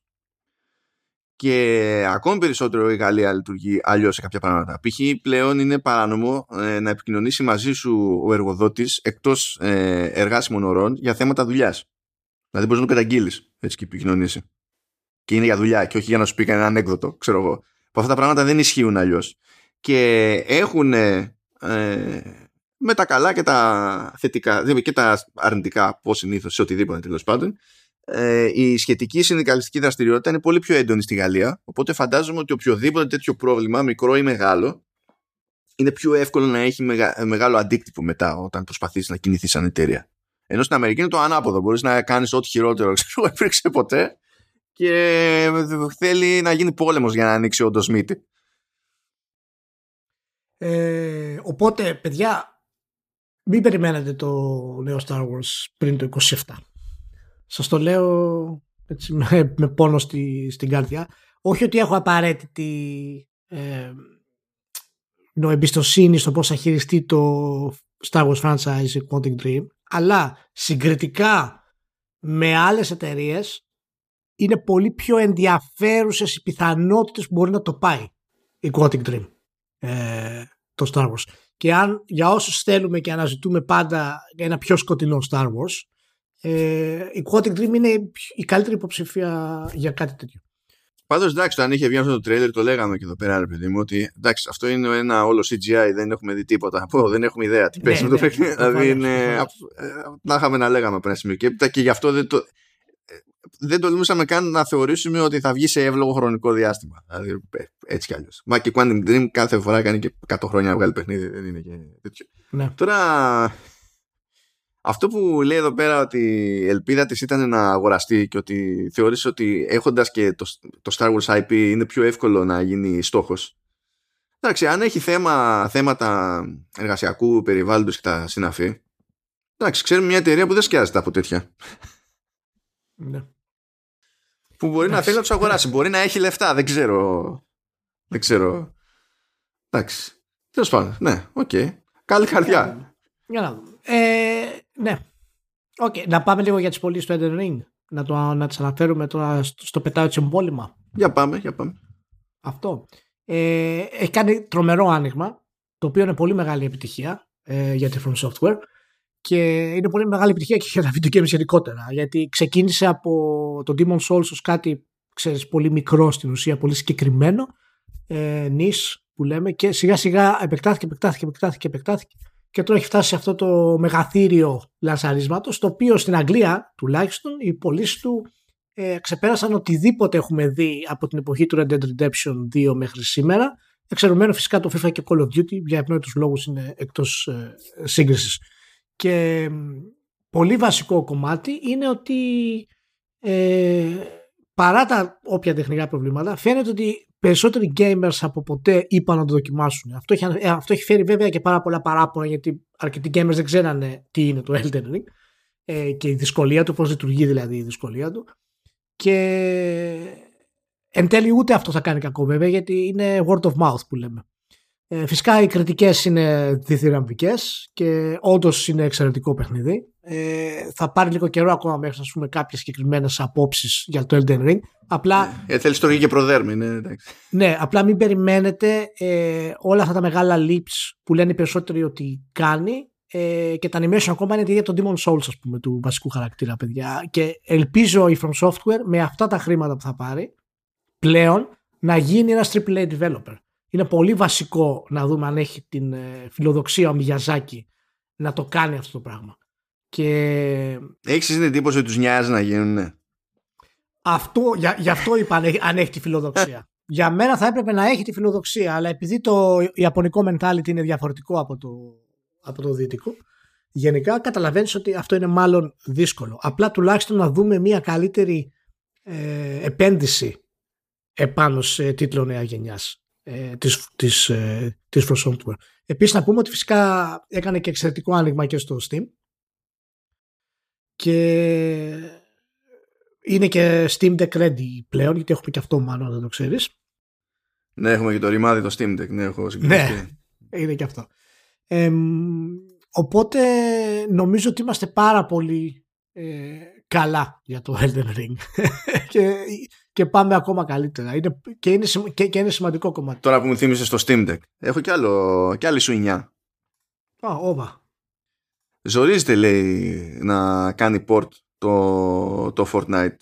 Και ακόμη περισσότερο η Γαλλία λειτουργεί αλλιώς σε κάποια πράγματα. Π.χ. πλέον είναι παράνομο ε, να επικοινωνήσει μαζί σου ο εργοδότης εκτός ε, εργάσιμων ωρών για θέματα δουλειάς. Δηλαδή μπορείς να το καταγγείλεις έτσι και επικοινωνήσει. Και είναι για δουλειά και όχι για να σου πει κανένα ανέκδοτο, ξέρω εγώ. Που αυτά τα πράγματα δεν ισχύουν αλλιώς και έχουν ε, με τα καλά και τα θετικά και τα αρνητικά πώς συνήθως σε οτιδήποτε τέλος πάντων ε, η σχετική συνδικαλιστική δραστηριότητα είναι πολύ πιο έντονη στη Γαλλία οπότε φαντάζομαι ότι οποιοδήποτε τέτοιο πρόβλημα μικρό ή μεγάλο είναι πιο εύκολο να έχει μεγάλο αντίκτυπο μετά όταν προσπαθείς να κινηθείς σαν εταιρεία. Ενώ στην Αμερική είναι το ανάποδο μπορείς να κάνεις ό,τι χειρότερο ξέρω υπήρξε ποτέ και θέλει να γίνει πόλεμος για να ανοίξει όντως μύτη ε, οπότε, παιδιά, μην περιμένετε το νέο Star Wars πριν το 27. Σας το λέω έτσι, με, με πόνο στη, στην καρδιά. Όχι ότι έχω απαραίτητη ε, εμπιστοσύνη στο πώς θα χειριστεί το Star Wars franchise η Quantic Dream, αλλά συγκριτικά με άλλες εταιρείες είναι πολύ πιο ενδιαφέρουσες οι πιθανότητες που μπορεί να το πάει η Quantic Dream. Ε, το Star Wars. Και αν για όσους θέλουμε και αναζητούμε πάντα ένα πιο σκοτεινό Star Wars, ε, η Quantic Dream είναι η καλύτερη υποψηφία για κάτι τέτοιο. Πάντως εντάξει, το αν είχε βγει αυτό το τρέλερ, το λέγαμε και εδώ πέρα, ρε παιδί μου, ότι εντάξει, αυτό είναι ένα όλο CGI, δεν έχουμε δει τίποτα. Πω, δεν έχουμε ιδέα τι Ναι, παίζει με το ναι, παιχνίδι. ναι, Δηλαδή είναι. προφανώς. ε, Να είχαμε να λέγαμε πριν ένα σημείο. Και, έπειτα και γι' αυτό δεν το. Ε, Δεν τολμούσαμε καν να θεωρήσουμε ότι θα βγει σε εύλογο χρονικό διάστημα. Δηλαδή, ε, έτσι κι αλλιώς. Μα και Quantum Dream κάθε φορά κάνει και 100 χρόνια να βγάλει παιχνίδι. Δεν είναι και τέτοιο. Ναι. Τώρα, αυτό που λέει εδώ πέρα ότι η ελπίδα της ήταν να αγοραστεί και ότι θεώρησε ότι έχοντας και το, το Star Wars IP είναι πιο εύκολο να γίνει στόχος. Εντάξει, αν έχει θέμα, θέματα εργασιακού περιβάλλοντος και τα συναφή, εντάξει, ξέρουμε μια εταιρεία που δεν σκιάζεται από τέτοια. ναι. Που μπορεί να Εντάξει. θέλει να τους αγοράσει. Μπορεί να έχει λεφτά, δεν ξέρω. Δεν ξέρω. Εντάξει. Τέλος πάντων, ναι, οκ. Καλή καρδιά. Για να δούμε. Ε, ναι. Οκ, Να πάμε λίγο για τις πωλήσεις του Elden Ring. Να, το, να τις αναφέρουμε τώρα στο, στο πετάω της εμπόλυμα. Για πάμε, για πάμε. Αυτό. Ε, έχει κάνει τρομερό άνοιγμα, το οποίο είναι πολύ μεγάλη επιτυχία ε, για τη From Software και είναι πολύ μεγάλη επιτυχία και για τα video games γενικότερα γιατί ξεκίνησε από το Demon Souls ως κάτι ξέρεις, πολύ μικρό στην ουσία, πολύ συγκεκριμένο ε, νης που λέμε και σιγά σιγά επεκτάθηκε, επεκτάθηκε, επεκτάθηκε, επεκτάθηκε και τώρα έχει φτάσει σε αυτό το μεγαθύριο λανσαρίσματος το οποίο στην Αγγλία τουλάχιστον οι πωλήσει του ε, ξεπέρασαν οτιδήποτε έχουμε δει από την εποχή του Red Dead Redemption 2 μέχρι σήμερα. Εξαιρουμένο φυσικά το FIFA και Call of Duty για ευνόητους λόγους είναι εκτός ε, σύγκρισης. Και μ, πολύ βασικό κομμάτι είναι ότι ε, παρά τα όποια τεχνικά προβλήματα φαίνεται ότι περισσότεροι gamers από ποτέ είπαν να το δοκιμάσουν. Αυτό έχει, ε, αυτό έχει φέρει βέβαια και πάρα πολλά παράπονα γιατί αρκετοί gamers δεν ξέρανε τι είναι το Elden Ring ε, και η δυσκολία του, πώς λειτουργεί δηλαδή η δυσκολία του. Και εν τέλει ούτε αυτό θα κάνει κακό βέβαια γιατί είναι word of mouth που λέμε. Ε, φυσικά οι κριτικές είναι διθυραμβικές και όντως είναι εξαιρετικό παιχνίδι. Ε, θα πάρει λίγο καιρό ακόμα μέχρι να πούμε κάποιες συγκεκριμένες απόψεις για το Elden Ring. Απλά Ε, θέλεις το και προδέρμη, ναι, εντάξει. ναι, απλά μην περιμένετε ε, όλα αυτά τα μεγάλα leaps που λένε οι περισσότεροι ότι κάνει ε, και τα animation ακόμα είναι για τον Demon Souls ας πούμε του βασικού χαρακτήρα παιδιά και ελπίζω η From Software με αυτά τα χρήματα που θα πάρει πλέον να γίνει ένας AAA developer. Είναι πολύ βασικό να δούμε αν έχει την ε, φιλοδοξία ο Μιγιαζάκη να το κάνει αυτό το πράγμα. Και Έχεις την εντύπωση ότι τους νοιάζει να γίνουν. Ναι. αυτό, για, γι' αυτό είπα αν έχει, αν έχει τη φιλοδοξία. για μένα θα έπρεπε να έχει τη φιλοδοξία, αλλά επειδή το ιαπωνικό mentality είναι διαφορετικό από το, από το δυτικό, γενικά καταλαβαίνεις ότι αυτό είναι μάλλον δύσκολο. Απλά τουλάχιστον να δούμε μια καλύτερη ε, επένδυση επάνω σε τίτλο νέα γενιάς ε, της, της, ε, της From Software. Επίσης να πούμε ότι φυσικά έκανε και εξαιρετικό άνοιγμα και στο Steam και είναι και Steam Deck ready πλέον γιατί έχουμε και αυτό μάλλον δεν το ξέρεις Ναι, έχουμε και το ρημάδι το Steam Deck. Ναι, έχω συγκεκριθεί. είναι και αυτό Εμ, οπότε νομίζω ότι είμαστε πάρα πολύ ε, καλά για το Elden Ring και, και πάμε ακόμα καλύτερα είναι, και, είναι, σημα- και, και είναι σημαντικό κομμάτι Τώρα που μου θύμισε στο Steam Deck, έχω κι, άλλο, κι άλλη σουινιά. Α, όπα. Ζορίζεται, λέει, να κάνει port το, το Fortnite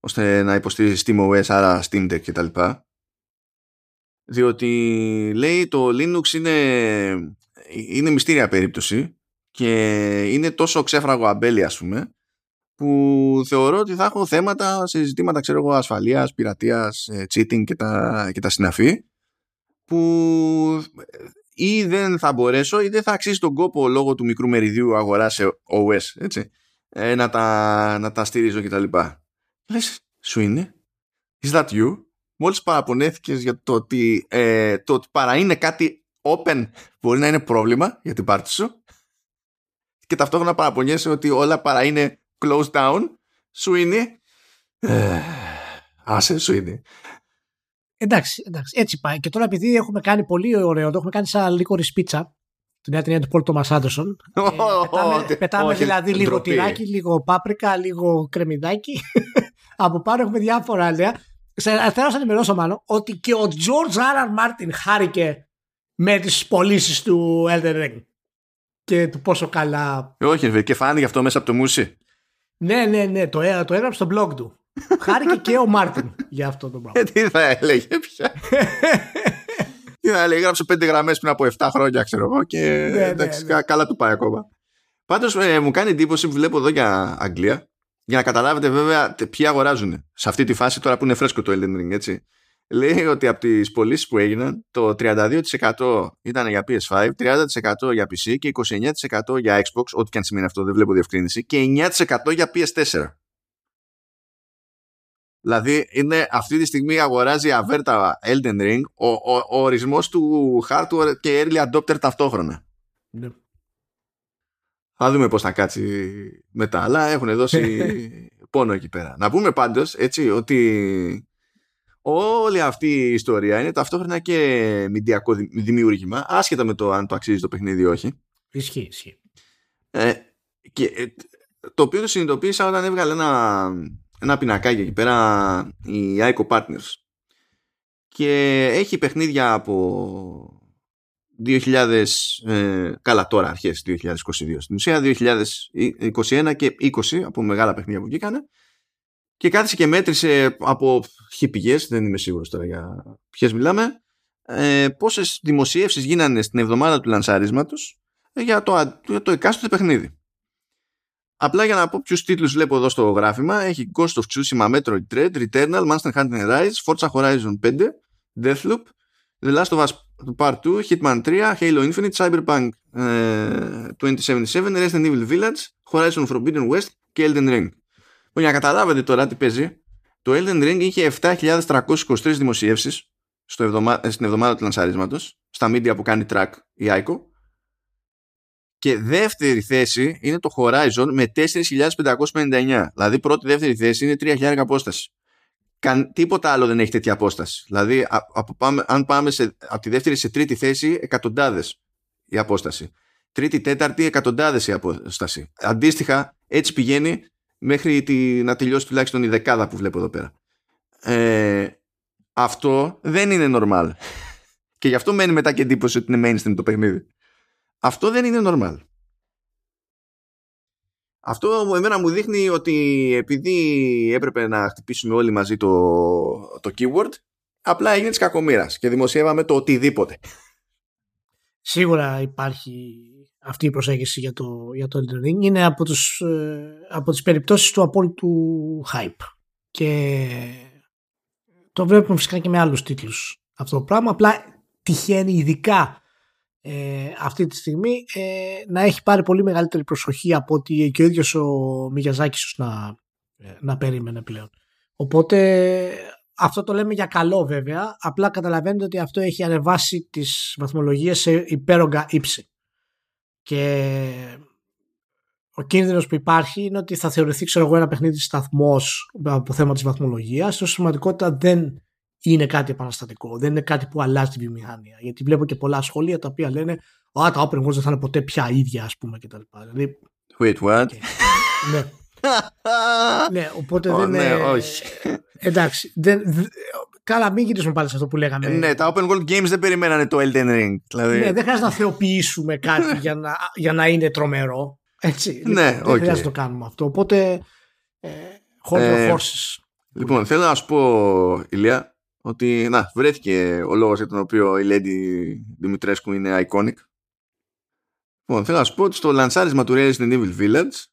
ώστε να υποστηρίζει SteamOS, άρα Steam Deck κτλ. Διότι λέει το Linux είναι, είναι μυστήρια περίπτωση και είναι τόσο ξέφραγο αμπέλι ας πούμε που θεωρώ ότι θα έχω θέματα σε ζητήματα ξέρω εγώ ασφαλείας, πειρατείας, ε, cheating και τα, και τα συναφή που ή δεν θα μπορέσω ή δεν θα αξίσει τον κόπο λόγω του μικρού μεριδίου αγοράς σε OS έτσι, ε, να, τα, να τα στηρίζω κτλ. Λες, σου είναι, is that you? Μόλις παραπονέθηκες για το ότι, ε, το ότι παρά είναι κάτι open μπορεί να είναι πρόβλημα για την πάρτι σου και ταυτόχρονα παραπονιέσαι ότι όλα παρά είναι closed down, σου είναι ε, άσε σου είναι Εντάξει, εντάξει, έτσι πάει. Και τώρα επειδή έχουμε κάνει πολύ ωραίο, το έχουμε κάνει σαν λίγο ρησπίτσα, τη νέα ταινία του Πολ Τόμας Άντερσον. Ε, πετάμε Όχι, πετάμε όχι, δηλαδή λίγο ντροπή. τυράκι, λίγο πάπρικα, λίγο κρεμμυδάκι. Από πάνω έχουμε διάφορα νέα. Σε- Θέλω να σας ενημερώσω μάλλον ότι και ο George R. R. Martin χάρηκε με τις πωλήσεις του Elden Ring. Και του πόσο καλά. όχι ρε, και φάνηκε αυτό μέσα από το μουσι Ναι, ναι, ναι, το, έ- το έγραψε στο blog του. Χάρηκε και ο Μάρτιν για αυτό το πράγμα. Ε, τι θα έλεγε πια. τι θα έλεγε, γράψε πέντε γραμμές πριν από 7 χρόνια, ξέρω εγώ, και Ναι, ναι, εντάξει, ναι. κα- καλά του πάει ακόμα. Πάντως μου κάνει εντύπωση που βλέπω εδώ για Αγγλία, για να καταλάβετε βέβαια τε- ποιοι αγοράζουν. Σε αυτή τη φάση τώρα που είναι φρέσκο το Elden Ring, έτσι. Λέει ότι από τις πωλήσεις που έγιναν, το 32% ήταν για PS5, 30% για PC και 29% για Xbox, ό,τι και αν σημαίνει αυτό, δεν βλέπω διευκρίνηση, και 9% για PS4. Δηλαδή είναι αυτή τη στιγμή αγοράζει αβέρτα Elden Ring ο, ο, ο ορισμός του hardware και early adopter ταυτόχρονα. Ναι. Θα δούμε πώς θα κάτσει μετά. Αλλά έχουν δώσει πόνο εκεί πέρα. Να πούμε πάντως έτσι ότι όλη αυτή η ιστορία είναι ταυτόχρονα και μηντιακό δη- δημιούργημα άσχετα με το αν το αξίζει το παιχνίδι ή όχι. Ισχύει, ισχύει. Ε, και, ε, το οποίο το συνειδητοποίησα όταν έβγαλε ένα, ένα πινακάκι εκεί πέρα η ICO Partners και έχει παιχνίδια από 2000 ε, καλά τώρα αρχές 2022 στην ουσία 2021 και 20 από μεγάλα παιχνίδια που βγήκανε και κάθισε και μέτρησε από χι πηγές, δεν είμαι σίγουρος τώρα για ποιες μιλάμε ε, πόσες δημοσιεύσεις γίνανε στην εβδομάδα του λανσαρίσματος για το, α- για το εκάστοτε παιχνίδι. Απλά για να πω ποιους τίτλους βλέπω εδώ στο γράφημα έχει Ghost of Tsushima, Metroid Dread, Returnal, Monster Hunter Rise, Forza Horizon 5, Deathloop, The Last of Us Part 2, Hitman 3, Halo Infinite, Cyberpunk ε, 2077, Resident Evil Village, Horizon Forbidden West και Elden Ring. Λοιπόν, για να καταλάβετε τώρα τι παίζει, το Elden Ring είχε 7.323 δημοσιεύσεις στο εβδομα... ε, στην εβδομάδα του λανσαρίσματος, στα media που κάνει track η ICO, και δεύτερη θέση είναι το Horizon με 4.559. Δηλαδή πρώτη δεύτερη θέση είναι 3.000 απόσταση. Καν, τίποτα άλλο δεν έχει τέτοια απόσταση. Δηλαδή α, από πάμε, αν πάμε σε, από τη δεύτερη σε τρίτη θέση εκατοντάδες η απόσταση. Τρίτη, τέταρτη εκατοντάδες η απόσταση. Αντίστοιχα έτσι πηγαίνει μέχρι τη, να τελειώσει τουλάχιστον η δεκάδα που βλέπω εδώ πέρα. Ε, αυτό δεν είναι normal. και γι' αυτό μένει μετά και εντύπωση ότι είναι mainstream το παιχνίδι. Αυτό δεν είναι normal. Αυτό εμένα μου δείχνει ότι επειδή έπρεπε να χτυπήσουμε όλοι μαζί το, το keyword, απλά έγινε της κακομήρας και δημοσιεύαμε το οτιδήποτε. Σίγουρα υπάρχει αυτή η προσέγγιση για το, για το Elden Ring. Είναι από, τους, ε, από τις περιπτώσεις του απόλυτου hype. Και το βλέπουμε φυσικά και με άλλους τίτλους αυτό το πράγμα. Απλά τυχαίνει ειδικά ε, αυτή τη στιγμή ε, να έχει πάρει πολύ μεγαλύτερη προσοχή από ότι και ο ίδιος ο Μιγιαζάκης ίσως να, ε, να περίμενε πλέον. Οπότε αυτό το λέμε για καλό βέβαια, απλά καταλαβαίνετε ότι αυτό έχει ανεβάσει τις βαθμολογίες σε υπέρογκα ύψη. Και ο κίνδυνος που υπάρχει είναι ότι θα θεωρηθεί ξέρω εγώ ένα παιχνίδι σταθμός από θέμα της βαθμολογίας, όσο σημαντικότητα δεν είναι κάτι επαναστατικό, δεν είναι κάτι που αλλάζει τη βιομηχανία. Γιατί βλέπω και πολλά σχόλια τα οποία λένε Α, τα open worlds δεν θα είναι ποτέ πια ίδια, ας πούμε, κτλ. Δηλαδή, Wait, what? ναι. ναι, οπότε Ω, δεν ναι, είναι. όχι. Εντάξει. Δεν, δ- καλά, μην γυρίσουμε πάλι σε αυτό που λέγαμε. ναι, τα open world games δεν περιμένανε το Elden Ring. Δηλαδή, Ναι, δεν χρειάζεται να θεοποιήσουμε κάτι για να, για να είναι τρομερό. Έτσι. Ναι, δεν οκ. χρειάζεται να το κάνουμε αυτό. Οπότε. Ε, hold your Ε, horses. Λοιπόν, θέλω να σου πω, Ηλία, ότι να, βρέθηκε ο λόγος για τον οποίο η Lady Δημητρέσκου είναι iconic. Λοιπόν, θέλω να σου πω ότι στο λανσάρισμα του Resident Evil Village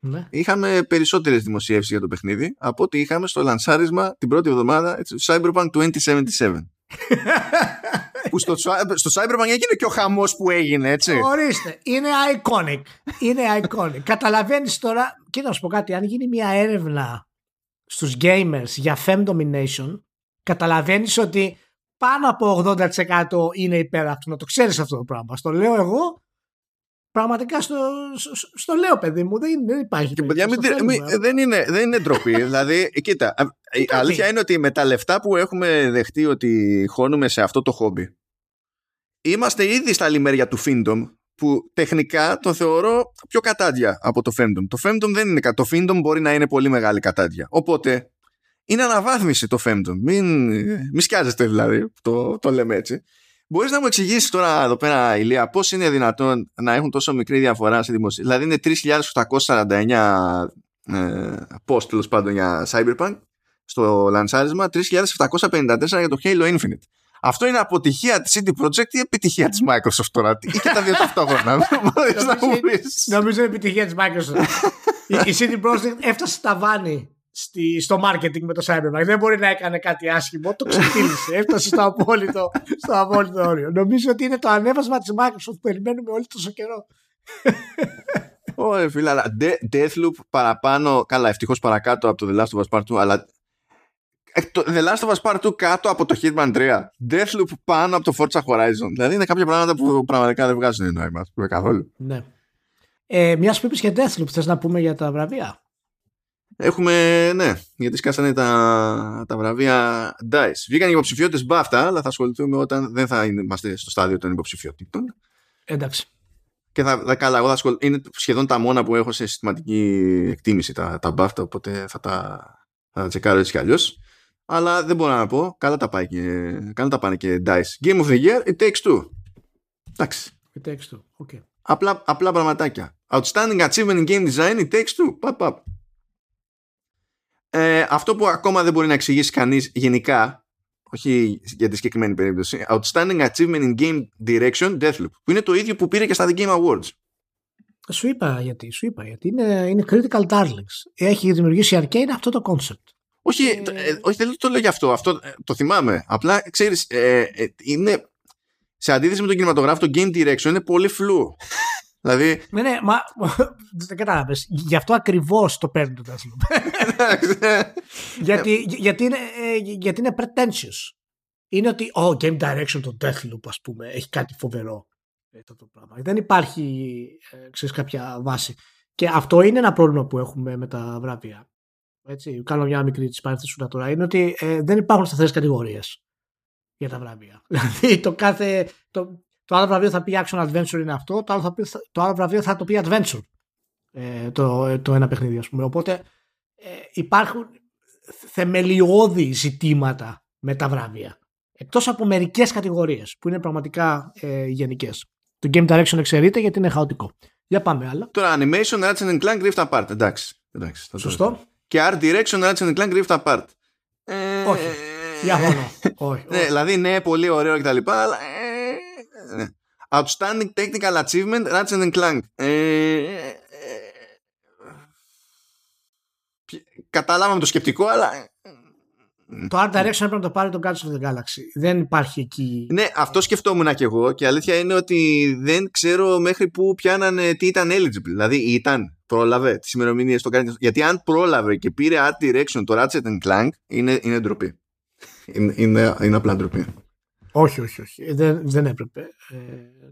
Ναι. είχαμε περισσότερες δημοσιεύσεις για το παιχνίδι από ό,τι είχαμε στο λανσάρισμα την πρώτη εβδομάδα έτσι, του Cyberpunk 2077. που στο, στο Cyberpunk έγινε και ο χαμός που έγινε, έτσι. Ορίστε, είναι iconic. Είναι iconic. Καταλαβαίνεις τώρα, και να σου πω κάτι, αν γίνει μια έρευνα στους gamers για fem domination, καταλαβαίνεις ότι πάνω από 80% είναι υπέρ αυτού. Να το ξέρεις αυτό το πράγμα. Στο λέω εγώ, πραγματικά στο, στο, στο λέω παιδί μου, δεν, δεν υπάρχει. Και παιδιά, μην, περίπτωση, το μην- θέλουμε. δεν, είναι, δεν είναι ντροπή. δηλαδή, κοίτα, α- η ντροπή. αλήθεια είναι ότι με τα λεφτά που έχουμε δεχτεί ότι χώνουμε σε αυτό το χόμπι, είμαστε ήδη στα λιμέρια του Findom, που τεχνικά το θεωρώ πιο κατάντια από το Femdom. Το Femdom δεν είναι κα- Το Findom μπορεί να είναι πολύ μεγάλη κατάντια. Οπότε, είναι αναβάθμιση το Femdom. Μην, μη σκιάζεστε δηλαδή, το, το λέμε έτσι. Μπορείς να μου εξηγήσεις τώρα εδώ πέρα, Ηλία, πώς είναι δυνατόν να έχουν τόσο μικρή διαφορά σε δημοσία. Δηλαδή είναι 3.849 ε, post τέλος πάντων για Cyberpunk στο λανσάρισμα 3754 για το Halo Infinite. Αυτό είναι αποτυχία της CD Projekt ή επιτυχία της Microsoft τώρα; Ή και τα δύο ταυτόχρονα; Νομίζω είναι επιτυχία της Microsoft. η CD Projekt έφτασε στα βάνη στη, στο marketing με το Cyberpunk. Δεν μπορεί να έκανε κάτι άσχημο. Το ξεφύλισε. Έφτασε στο απόλυτο, στο απόλυτο όριο. Νομίζω ότι είναι το ανέβασμα της Microsoft που περιμένουμε όλοι τόσο καιρό. Ωραία, φίλε, αλλά Deathloop παραπάνω. Καλά, ευτυχώς παρακάτω από το The Last of Us Part 2, αλλά το The Last of Us Part 2 κάτω από το Hitman 3. Deathloop πάνω από το Forza Horizon. Δηλαδή είναι κάποια πράγματα που πραγματικά δεν βγάζουν νόημα καθόλου. Ναι. Ε, Μια που είπες για Deathloop, θες να πούμε για τα βραβεία; Έχουμε, ναι, γιατί σκάσανε τα, τα βραβεία DICE. Βγήκαν οι υποψηφιότητες BAFTA, αλλά θα ασχοληθούμε όταν δεν θα είμαστε στο στάδιο των υποψηφιότητων. Εντάξει. Και θα, θα καλά, εγώ θα ασχολ... είναι σχεδόν τα μόνα που έχω σε συστηματική εκτίμηση τα, τα BAFTA, οπότε θα τα, θα τα τσεκάρω έτσι κι αλλιώς. Αλλά δεν μπορώ να πω, καλά τα, πάει και, καλά τα πάνε και DICE. Game of the Year, it takes two. Εντάξει. It takes two, okay. Απλά, απλά πραγματάκια. Outstanding achievement in game design, it takes two. Pap, pap. Ε, αυτό που ακόμα δεν μπορεί να εξηγήσει κανείς γενικά όχι για τη συγκεκριμένη περίπτωση Outstanding Achievement in Game Direction Deathloop που είναι το ίδιο που πήρε και στα The Game Awards. Σου είπα γιατί, σου είπα γιατί. Είναι, είναι Critical Darlings. Έχει δημιουργήσει Arcane αυτό το concept. Όχι, ε... ε, όχι δεν το λέω γι' αυτό, αυτό ε, το θυμάμαι. Απλά ξέρεις ε, ε, είναι σε αντίθεση με τον κινηματογράφο το Game Direction είναι πολύ φλού Δηλαδή... Ναι, ναι, μα δεν κατάλαβες. Γι' αυτό ακριβώς το παίρνει το Deathloop. γιατί, γιατί, είναι, ε, γιατί είναι pretentious. Είναι ότι, oh, game direction το Deathloop, ας πούμε, έχει κάτι φοβερό. Αυτό το πράγμα. Δεν υπάρχει, ε, ξέρεις, κάποια βάση. Και αυτό είναι ένα πρόβλημα που έχουμε με τα βραβεία. Έτσι, κάνω μια μικρή τη παρένθεση τώρα. Είναι ότι ε, δεν υπάρχουν σταθερές κατηγορίες για τα βραβεία. Δηλαδή το κάθε. Το, το άλλο βραβείο θα πει Action Adventure είναι αυτό, το άλλο, θα πει, το άλλο βραβείο θα το πει Adventure. Ε, το, το ένα παιχνίδι, ας πούμε. Οπότε ε, υπάρχουν θεμελιώδη ζητήματα με τα βραβεία. Εκτός από μερικές κατηγορίες που είναι πραγματικά ε, γενικές. Το Game Direction εξαιρείται γιατί είναι χαοτικό. Για πάμε άλλα. Τώρα Animation, Ratchet Clank, Rift Apart. Εντάξει. Εντάξει Σωστό. Και Art Direction, Ratchet Clank, Rift Apart. Ε, όχι. Διαφωνώ. όχι, ναι, δηλαδή ναι, πολύ ωραίο κτλ. Αλλά ναι. Outstanding Technical Achievement Ratchet Clank. Ε, ε, ε, κατάλαβαμε το σκεπτικό, αλλά. Το Art Direction έπρεπε να το πάρει το Guardians of the Galaxy. Δεν υπάρχει εκεί. Ναι, αυτό σκεφτόμουν και εγώ. Και η αλήθεια είναι ότι δεν ξέρω μέχρι που πιάνανε τι ήταν eligible. Δηλαδή ήταν, πρόλαβε τις ημερομηνίες στο Guardians. Γιατί αν πρόλαβε και πήρε Art Direction το Ratchet Clank, είναι, είναι ντροπή. Είναι, είναι, είναι απλά ντροπή. Όχι, όχι, όχι. Ε, δεν, δεν έπρεπε ε,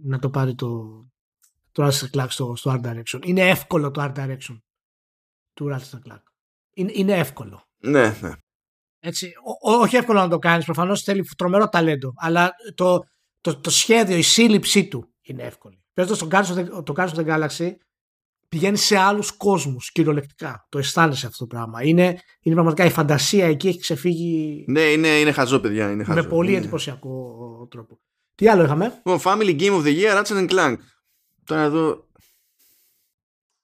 να το πάρει το, το Ratchet Clank στο, στο Art Direction. Είναι εύκολο το Art Direction του Ratchet Clank. Είναι, είναι εύκολο. Ναι, ναι. Έτσι, ό, όχι εύκολο να το κάνεις, προφανώς θέλει τρομερό ταλέντο, αλλά το, το, το σχέδιο, η σύλληψή του είναι εύκολη. Παίζοντας το Guardians of the Galaxy, πηγαίνει σε άλλους κόσμους κυριολεκτικά. Το αισθάνεσαι αυτό το πράγμα. Είναι, είναι πραγματικά η φαντασία εκεί έχει ξεφύγει. Ναι, είναι, είναι χαζό, παιδιά. Είναι χαζό. Με πολύ ναι. εντυπωσιακό τρόπο. Τι άλλο είχαμε; Λοιπόν, Family Game of the Year, Ratchet Clank. Τώρα εδώ.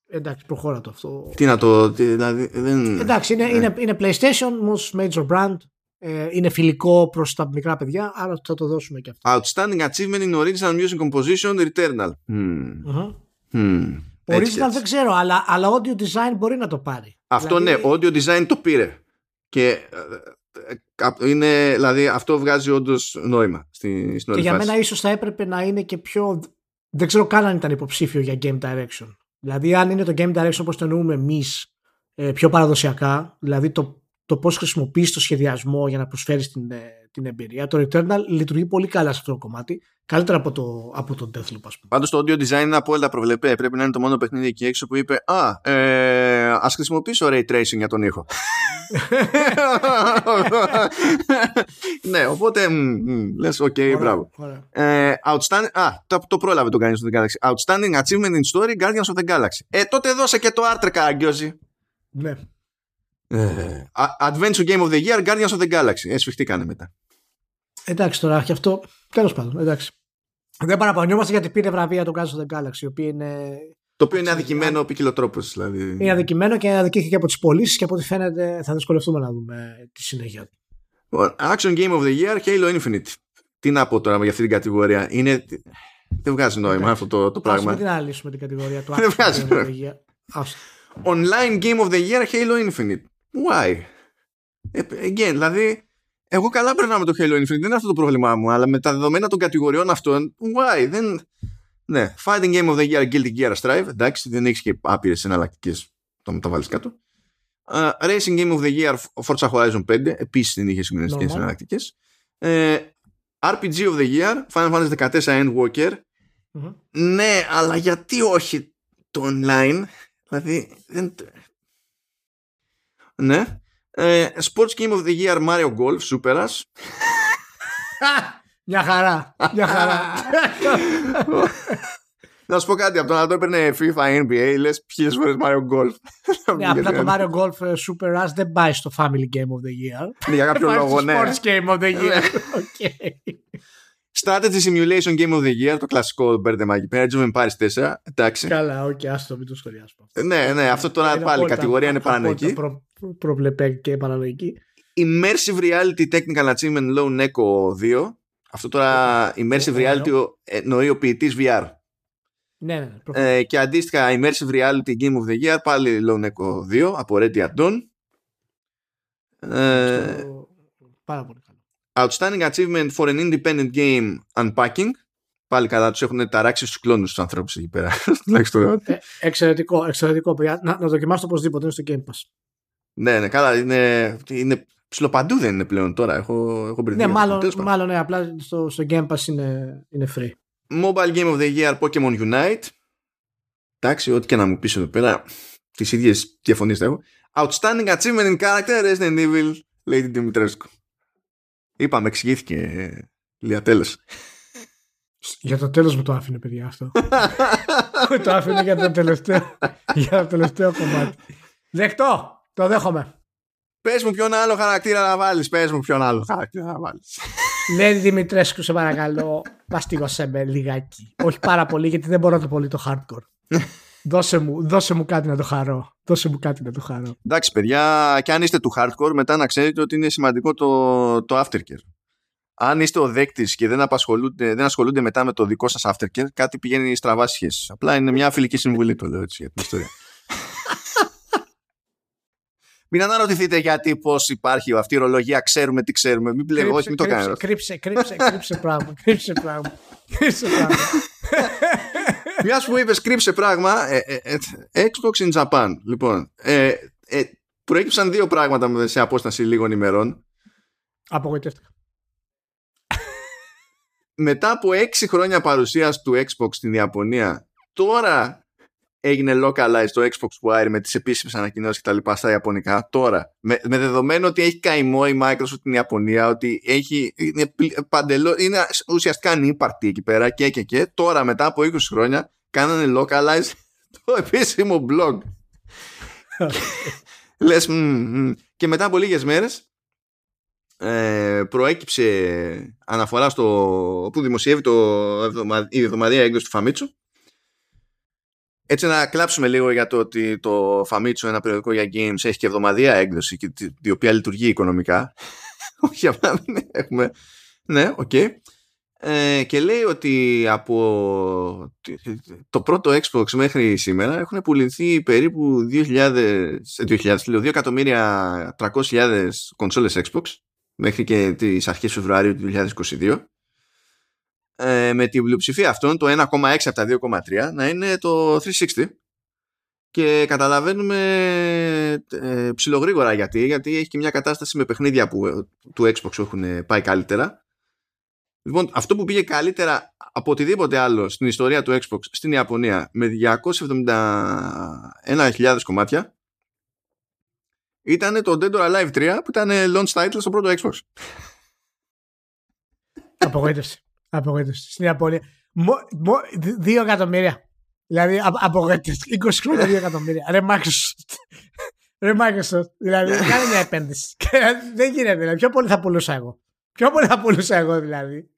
Εντάξει, προχώρα το αυτό. Τι να το. Τι, δηλαδή, δεν... Εντάξει, είναι, ε. είναι, είναι PlayStation, most major brand. Ε, είναι φιλικό προς τα μικρά παιδιά, άρα θα το δώσουμε και αυτό. Outstanding achievement in original music composition, Returnal. Mm. Uh-huh. Mm. Original δεν ξέρω, αλλά, αλλά audio design μπορεί να το πάρει. Αυτό δηλαδή... ναι, audio design το πήρε. Και ε, ε, είναι, δηλαδή αυτό βγάζει όντως νόημα στη, στην Και για μένα ίσως θα έπρεπε να είναι και πιο. Δεν ξέρω καν αν ήταν υποψήφιο για game direction. Δηλαδή, αν είναι το game direction όπως το εννοούμε εμείς, ε, πιο παραδοσιακά, δηλαδή το, το πώς χρησιμοποιείς το σχεδιασμό για να προσφέρεις την, την εμπειρία. Το Returnal λειτουργεί πολύ καλά σε αυτό το κομμάτι. Καλύτερα από το, από το Deathloop, ας πούμε. Πάντως το audio design είναι απόλυτα προβλεπέ. Πρέπει να είναι το μόνο παιχνίδι εκεί έξω που είπε Α, ε, ας χρησιμοποιήσω ray tracing για τον ήχο. ναι, οπότε λες, οκ, μπράβο. Ε, outstanding, α, το, το πρόλαβε το Guardians of the Galaxy. Outstanding achievement in story Guardians of the Galaxy. Ε, τότε δώσε και το Artrek Αγκιόζη. Ναι. Ε, Adventure Game of the Year, Guardians of the Galaxy. Εσφιχτήκανε μετά. Εντάξει τώρα, και αυτό. Τέλος πάντων, εντάξει. Δεν παραπονιόμαστε γιατί πήρε βραβεία το Guardians of the Galaxy, η οποία είναι Το οποίο είναι αδικημένο ποικιλοτρόπως. Δηλαδή. Είναι αδικημένο και αδικήθηκε και από τις πωλήσεις και από ό,τι φαίνεται θα δυσκολευτούμε να δούμε τη συνέχεια του. Action Game of the Year, Halo Infinite. Τι να πω τώρα για αυτή την κατηγορία. Είναι... Δεν βγάζει νόημα αυτό το, το πράγμα. Δεν να λύσουμε την κατηγορία του Δεν βγάζει Game of the Year. Online Game of the Year, Halo Infinite. Why? Ε, again, δηλαδή, εγώ καλά περνάω με το Halo Infinite, δεν είναι αυτό το πρόβλημά μου, αλλά με τα δεδομένα των κατηγοριών αυτών, why? Δεν... Ναι, Fighting Game of the Year, Guilty Gear Strive, εντάξει, δεν έχεις και άπειρες εναλλακτικές. Το μεταβάλει κάτω. Uh, Racing Game of the Year, Forza Horizon 5, επίσης δεν είχε συγκλονιστικέ εναλλακτικές. Uh, RPG of the Year, Final Fantasy 14 Endwalker. Mm-hmm. Ναι, αλλά γιατί όχι το online, δηλαδή. Δεν... Ναι. Ε, Sports Game of the Year Mario Golf, Superas. Μια χαρά. Μια χαρά. Να σου πω κάτι, από το να το έπαιρνε FIFA, NBA, λες ποιες φορές Mario Golf. Ναι, απλά το Mario Golf ε, Super Rush δεν πάει στο Family Game of the Year. Ναι, για κάποιο λόγο, ναι. Sports Game of the Year. Strategy Simulation Game of the Year, το κλασικό μπέρδεμα εκεί πέρα, Age of Empires 4. Εντάξει. Καλά, οκ, άστο, μην το σχολιάσουμε. Ναι, ναι, αυτό τώρα πάλι κατηγορία είναι παρανοϊκή. Προβλεπέ και παρανοϊκή. Immersive Reality Technical Achievement Lone Echo 2. Αυτό τώρα Immersive Reality εννοεί ο ποιητής VR. Ναι, ναι, ε, και αντίστοιχα Immersive Reality Game of the Year πάλι Lone Echo 2 από Ready at Dawn. Ε, πάρα πολύ καλό. Outstanding Achievement for an Independent Game Unpacking. Πάλι καλά, τους έχουν ταράξει στους κλόνους τους ανθρώπους εκεί πέρα. ε, εξαιρετικό, εξαιρετικό. Να, να δοκιμάσω οπωσδήποτε, είναι στο Game Pass. Ναι, ναι, καλά. Είναι, είναι ψιλοπαντού δεν είναι πλέον τώρα. Έχω, έχω Ναι, μάλλον, μάλλον ναι, απλά στο, στο Game Pass είναι, είναι free. Mobile Game of the Year Pokemon Unite. Εντάξει, ό,τι και να μου πεις εδώ πέρα, τις ίδιες διαφωνίες θα έχω. Outstanding Achievement in Character Resident Evil Lady Dimitrescu. Είπαμε, εξηγήθηκε. Λία τέλος. Για το τέλος μου το άφηνε, παιδιά, αυτό. το άφηνε για το τελευταίο, για το τελευταίο κομμάτι. Δεκτό! Το δέχομαι. Πες μου ποιον άλλο χαρακτήρα να βάλεις. Πες μου ποιον άλλο χαρακτήρα να βάλεις. Λέει Δημητρέσκου, σε παρακαλώ, μαστίγωσέ με λιγάκι. Όχι πάρα πολύ, γιατί δεν μπορώ να το πολύ το hardcore. δώσε, μου, δώσε μου κάτι να το χαρώ. Δώσε μου κάτι να το χαρώ. Εντάξει, παιδιά, και αν είστε του hardcore, μετά να ξέρετε ότι είναι σημαντικό το, το aftercare. Αν είστε ο δέκτης και δεν, δεν ασχολούνται μετά με το δικό σας aftercare, κάτι πηγαίνει στραβά σχέση. Απλά είναι μια φιλική συμβουλή, το λέω έτσι για την ιστορία. Μην αναρωτηθείτε γιατί πώς υπάρχει αυτή η ορολογία. Ξέρουμε τι ξέρουμε. Μην πλέον, όχι, μην το κάνετε. Κρύψε, κρύψε, κρύψε πράγμα. Κρύψε πράγμα. Κρύψε πράγμα. Μια που είπες κρύψε πράγμα, ε, ε, ε, Xbox in Japan. Λοιπόν, ε, ε, προέκυψαν δύο πράγματα σε απόσταση λίγων ημερών. Απογοητεύτηκα. Μετά από έξι χρόνια παρουσίας του Xbox στην Ιαπωνία, τώρα έγινε localized το Xbox Wire με τις επίσημες ανακοινώσεις και τα λοιπά στα Ιαπωνικά. Τώρα με, με δεδομένο ότι έχει καημό η Microsoft στην Ιαπωνία ότι έχει, είναι, παντελώ, είναι ουσιαστικά ανύπαρτη εκεί πέρα και και και τώρα μετά από 20 χρόνια κάνανε localized το επίσημο blog. Λες και μετά από λίγες μέρες ε, προέκυψε αναφορά στο που δημοσιεύει το, η εβδομαδία έκδοση του Φαμίτσου έτσι να κλάψουμε λίγο για το ότι το Famitsu, ένα περιοδικό για games, έχει και εβδομαδία έκδοση και η οποία λειτουργεί οικονομικά. Όχι απλά έχουμε... Ναι, OK. Okay. Ε, και λέει ότι από το πρώτο Xbox μέχρι σήμερα έχουν πουληθεί περίπου 2.000, 2.300.000 κονσόλες Xbox μέχρι και τις αρχές Φεβρουαρίου του 2022 ε, με την πλειοψηφία αυτών το 1,6 από τα 2,3 να είναι το 360 και καταλαβαίνουμε ε, ψιλογρήγορα γιατί γιατί έχει και μια κατάσταση με παιχνίδια που του Xbox έχουν πάει καλύτερα. Λοιπόν αυτό που πήγε καλύτερα από οτιδήποτε άλλο στην ιστορία του Xbox στην Ιαπωνία με 271.000 κομμάτια ήταν το Dead or Alive 3 που ήταν launch title στο πρώτο Xbox. Απογοήτευση Απογοήτευση. Στην Ιαπωνία. δύο εκατομμύρια. Δηλαδή απογοήτευση. 20 χρόνια δύο εκατομμύρια. Ρε Microsoft. Ρε Microsoft. Δηλαδή κάνει μια επένδυση. Δεν γίνεται. Δηλαδή. Πιο πολύ θα πουλούσα εγώ. Πιο πολύ θα πουλούσα εγώ δηλαδή.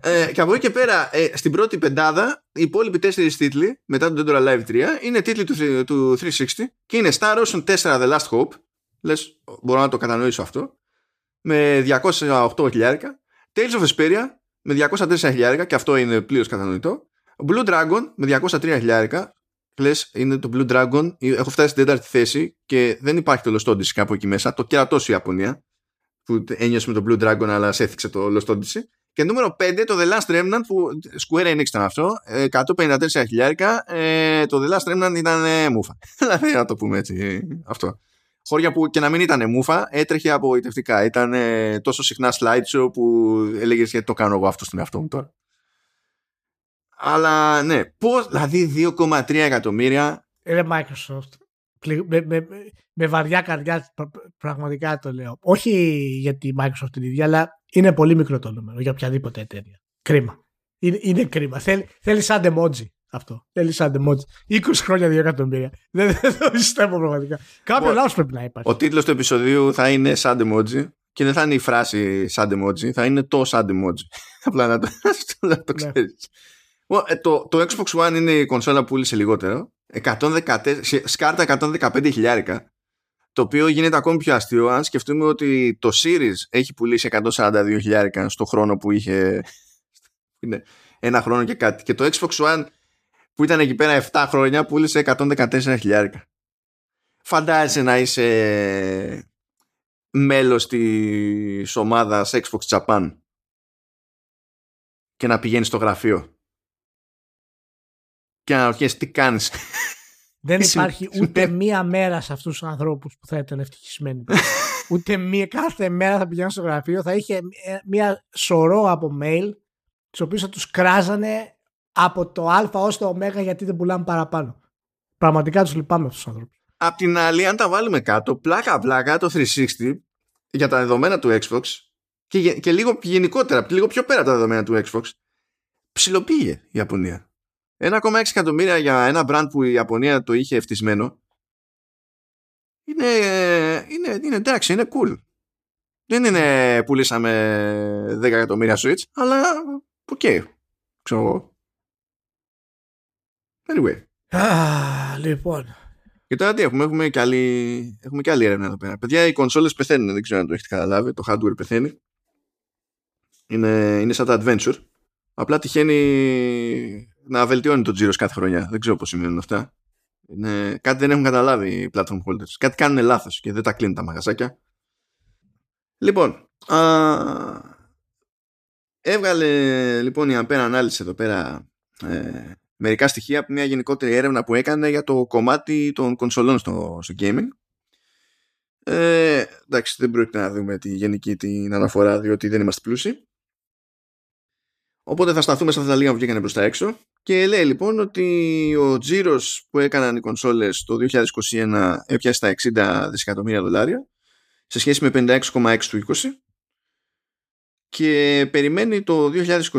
Ε, και από εκεί και πέρα, ε, στην πρώτη πεντάδα, οι υπόλοιποι τέσσερις τίτλοι μετά το Dead or Alive 3 είναι τίτλοι του, του 360 και είναι Star Ocean 4 The Last Hope. Λες, μπορώ να το κατανοήσω αυτό. Με 208 χιλιάρικα. Tales of Vesperia με 204 χιλιάρικα και αυτό είναι πλήρως κατανοητό. Blue Dragon με 203 χιλιάρικα. Λες, είναι το Blue Dragon. Έχω φτάσει στην τέταρτη θέση και δεν υπάρχει το Lost Odyssey κάπου εκεί μέσα. Το κερατώσει η Ιαπωνία. Που ένιωσε με το Blue Dragon, αλλά σε έθιξε το Lost Odyssey. Και νούμερο 5 το The Last Remnant που Square Enix ήταν αυτό. 154 χιλιάρικα. Ε, το The Last Remnant ήταν ε, μούφα. Δηλαδή να το πούμε έτσι. Αυτό. Χώρια που και να μην ήταν μούφα, έτρεχε απογοητευτικά. Ήταν ε, τόσο συχνά slideshow που έλεγες γιατί το κάνω εγώ αυτό στον εαυτό μου τώρα. Αλλά ναι, πώς, δηλαδή 2,3 εκατομμύρια. Είναι Microsoft. Με, με, με βαριά καρδιά πραγματικά το λέω. Όχι γιατί η Microsoft την ίδια, αλλά είναι πολύ μικρό το νούμερο για οποιαδήποτε εταιρεία. Κρίμα. Είναι, είναι κρίμα. Θέλει, θέλεις σαν emoji αυτό. Θέλει σαν emoji. 20 χρόνια 2 εκατομμύρια. Δεν, δεν το πιστεύω πραγματικά. Κάποιο λάθος πρέπει να υπάρχει. Ο τίτλος του επεισοδίου θα είναι σαν emoji και δεν θα είναι η φράση σαν emoji, θα είναι το σαν emoji. Απλά να το, να το ναι. ξέρεις. Ε, το, το Xbox One είναι η κονσόλα που πούλησε λιγότερο. 114, σκάρτα 115 χιλιάρικα. Το οποίο γίνεται ακόμη πιο αστείο αν σκεφτούμε ότι το Series έχει πουλήσει 142 χιλιάρικα στο χρόνο που είχε. Είναι ένα χρόνο και κάτι. Και το Xbox One που ήταν εκεί πέρα 7 χρόνια πούλησε 114 χιλιάρικα. Φαντάζεσαι να είσαι μέλος της ομάδας Xbox Japan και να πηγαίνεις στο γραφείο και να ρωτιέσαι τι κάνεις; Δεν υπάρχει ούτε μία μέρα σε αυτούς τους ανθρώπους που θα ήταν ευτυχισμένοι. ούτε μία κάθε μέρα θα πηγαίνουν στο γραφείο θα είχε μία σωρό από mail τις οποίες θα τους κράζανε από το α ως το ω γιατί δεν πουλάμε παραπάνω. Πραγματικά τους λυπάμαι αυτούς τους ανθρώπους. Απ' την άλλη, αν τα βάλουμε κάτω, πλάκα πλάκα το 360 για τα δεδομένα του Xbox και, και λίγο γενικότερα, λίγο πιο πέρα από τα δεδομένα του Xbox, ψιλοπήγε η Ιαπωνία. 1,6 εκατομμύρια για ένα brand που η Ιαπωνία το είχε φτυσμένο είναι, είναι, είναι εντάξει, είναι cool. Δεν είναι πουλήσαμε 10 εκατομμύρια Switch, αλλά OK. Okay. Ξέρω εγώ. Anyway. Α, λοιπόν. Και τώρα τι έχουμε, έχουμε και άλλη, έχουμε και άλλη έρευνα εδώ πέρα. Παιδιά, οι κονσόλες πεθαίνουν, δεν ξέρω αν το έχετε καταλάβει. Το hardware πεθαίνει. Είναι, είναι σαν τα adventure. Απλά τυχαίνει να βελτιώνει το τζίρο κάθε χρονιά. Δεν ξέρω πώς συμβαίνουν αυτά. Είναι, κάτι δεν έχουν καταλάβει οι platform holders. Κάτι κάνουν λάθος και δεν τα κλείνουν τα μαγαζάκια. Λοιπόν, α, έβγαλε λοιπόν η Ampere ανάλυση εδώ πέρα ε, μερικά στοιχεία από μια γενικότερη έρευνα που έκανε για το κομμάτι των κονσολών στο, στο gaming. Ε, εντάξει, δεν πρόκειται να δούμε τη γενική την αναφορά διότι δεν είμαστε πλούσιοι. Οπότε θα σταθούμε σε αυτά τα λίγα που βγήκανε προς τα έξω και λέει λοιπόν ότι ο τζίρος που έκαναν οι κονσόλες το 2021 έπιασε στα 60 δισεκατομμύρια δολάρια σε σχέση με 56,6 του 20 και περιμένει το 2022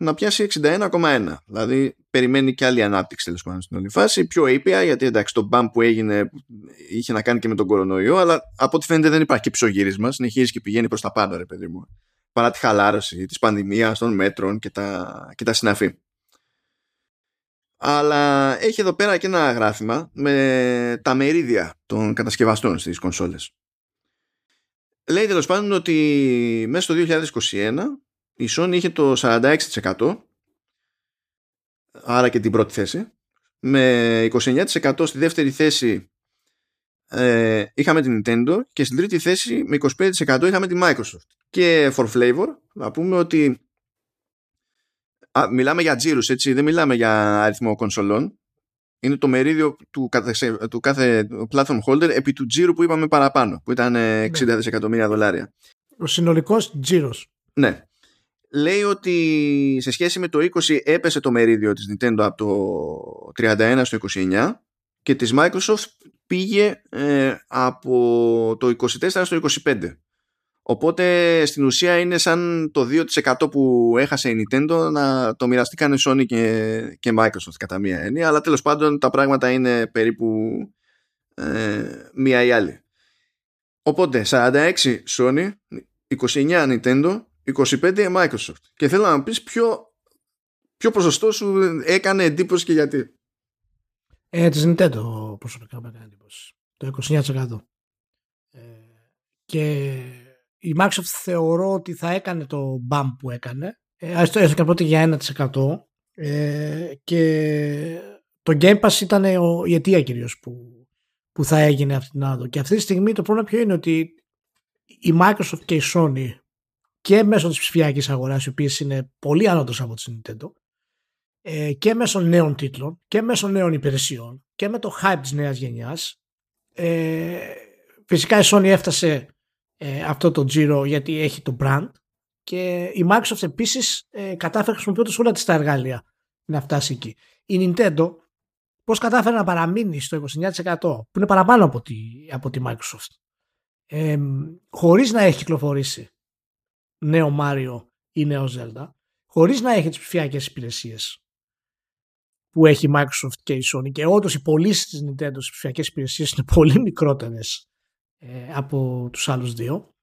να πιάσει 61,1. Δηλαδή περιμένει και άλλη ανάπτυξη τέλος πάντων στην όλη φάση. Πιο ήπια γιατί εντάξει το μπαμ που έγινε είχε να κάνει και με τον κορονοϊό, αλλά από ό,τι φαίνεται δεν υπάρχει και ψωγύρισμα. Συνεχίζει και πηγαίνει προς τα πάντα, ρε παιδί μου. Παρά τη χαλάρωση της πανδημίας, των μέτρων και τα, και τα συναφή. Αλλά έχει εδώ πέρα και ένα γράφημα με τα μερίδια των κατασκευαστών στις κονσόλες. Λέει τέλος πάντων ότι μέσα στο 2021 η Sony είχε το 46% άρα και την πρώτη θέση. Με 29% στη δεύτερη θέση ε, είχαμε την Nintendo και στην τρίτη θέση με 25% είχαμε τη Microsoft. Και for flavor να πούμε ότι α, μιλάμε για τζίρους έτσι δεν μιλάμε για αριθμό κονσολών. Είναι το μερίδιο του κάθε, του κάθε platform holder επί του τζίρου που είπαμε παραπάνω που ήταν 60 ναι. δισεκατομμύρια δολάρια. Ο συνολικός τζίρος. Ναι λέει ότι σε σχέση με το 20 έπεσε το μερίδιο της Nintendo από το 31 στο 29 και της Microsoft πήγε ε, από το 24 στο 25. Οπότε στην ουσία είναι σαν το 2% που έχασε η Nintendo να το μοιραστήκαν Sony και, και Microsoft κατά μία έννοια αλλά τέλος πάντων τα πράγματα είναι περίπου ε, μία ή άλλη. Οπότε 46 Sony, 29 Nintendo 25 Microsoft. Και θέλω να πεις ποιο, ποιο ποσοστό σου έκανε εντύπωση και γιατί. Ε, της Nintendo προσωπικά με έκανε εντύπωση. Το 29%. Ε, και η Microsoft θεωρώ ότι θα έκανε το bump που έκανε. Ε, έστω και πρώτη για 1%. Ε, και το Game Pass ήταν η αιτία κυρίως που, που θα έγινε αυτή την άδο. Και αυτή τη στιγμή το πρόβλημα ποιο είναι ότι η Microsoft και η Sony και μέσω της ψηφιακής αγοράς οι οποίες είναι πολύ ανώτερες από τη Nintendo ε, και μέσω νέων τίτλων και μέσω νέων υπηρεσιών και με το hype της νέας γενιάς ε, φυσικά η Sony έφτασε ε, αυτό το Giro γιατί έχει το brand και η Microsoft επίσης ε, κατάφερε χρησιμοποιώντας όλα τις τα εργάλεια να φτάσει εκεί. Η Nintendo πώς κατάφερε να παραμείνει στο 29% που είναι παραπάνω από τη, από τη Microsoft ε, χωρίς να έχει κυκλοφορήσει νέο Mario ή νέο Zelda χωρίς να έχει τις ψηφιακές υπηρεσίες που έχει η Microsoft και η Sony και όντως οι πωλήσεις της Nintendo στις ψηφιακές υπηρεσίες είναι πολύ μικρότερες ε, από τους άλλους δύο.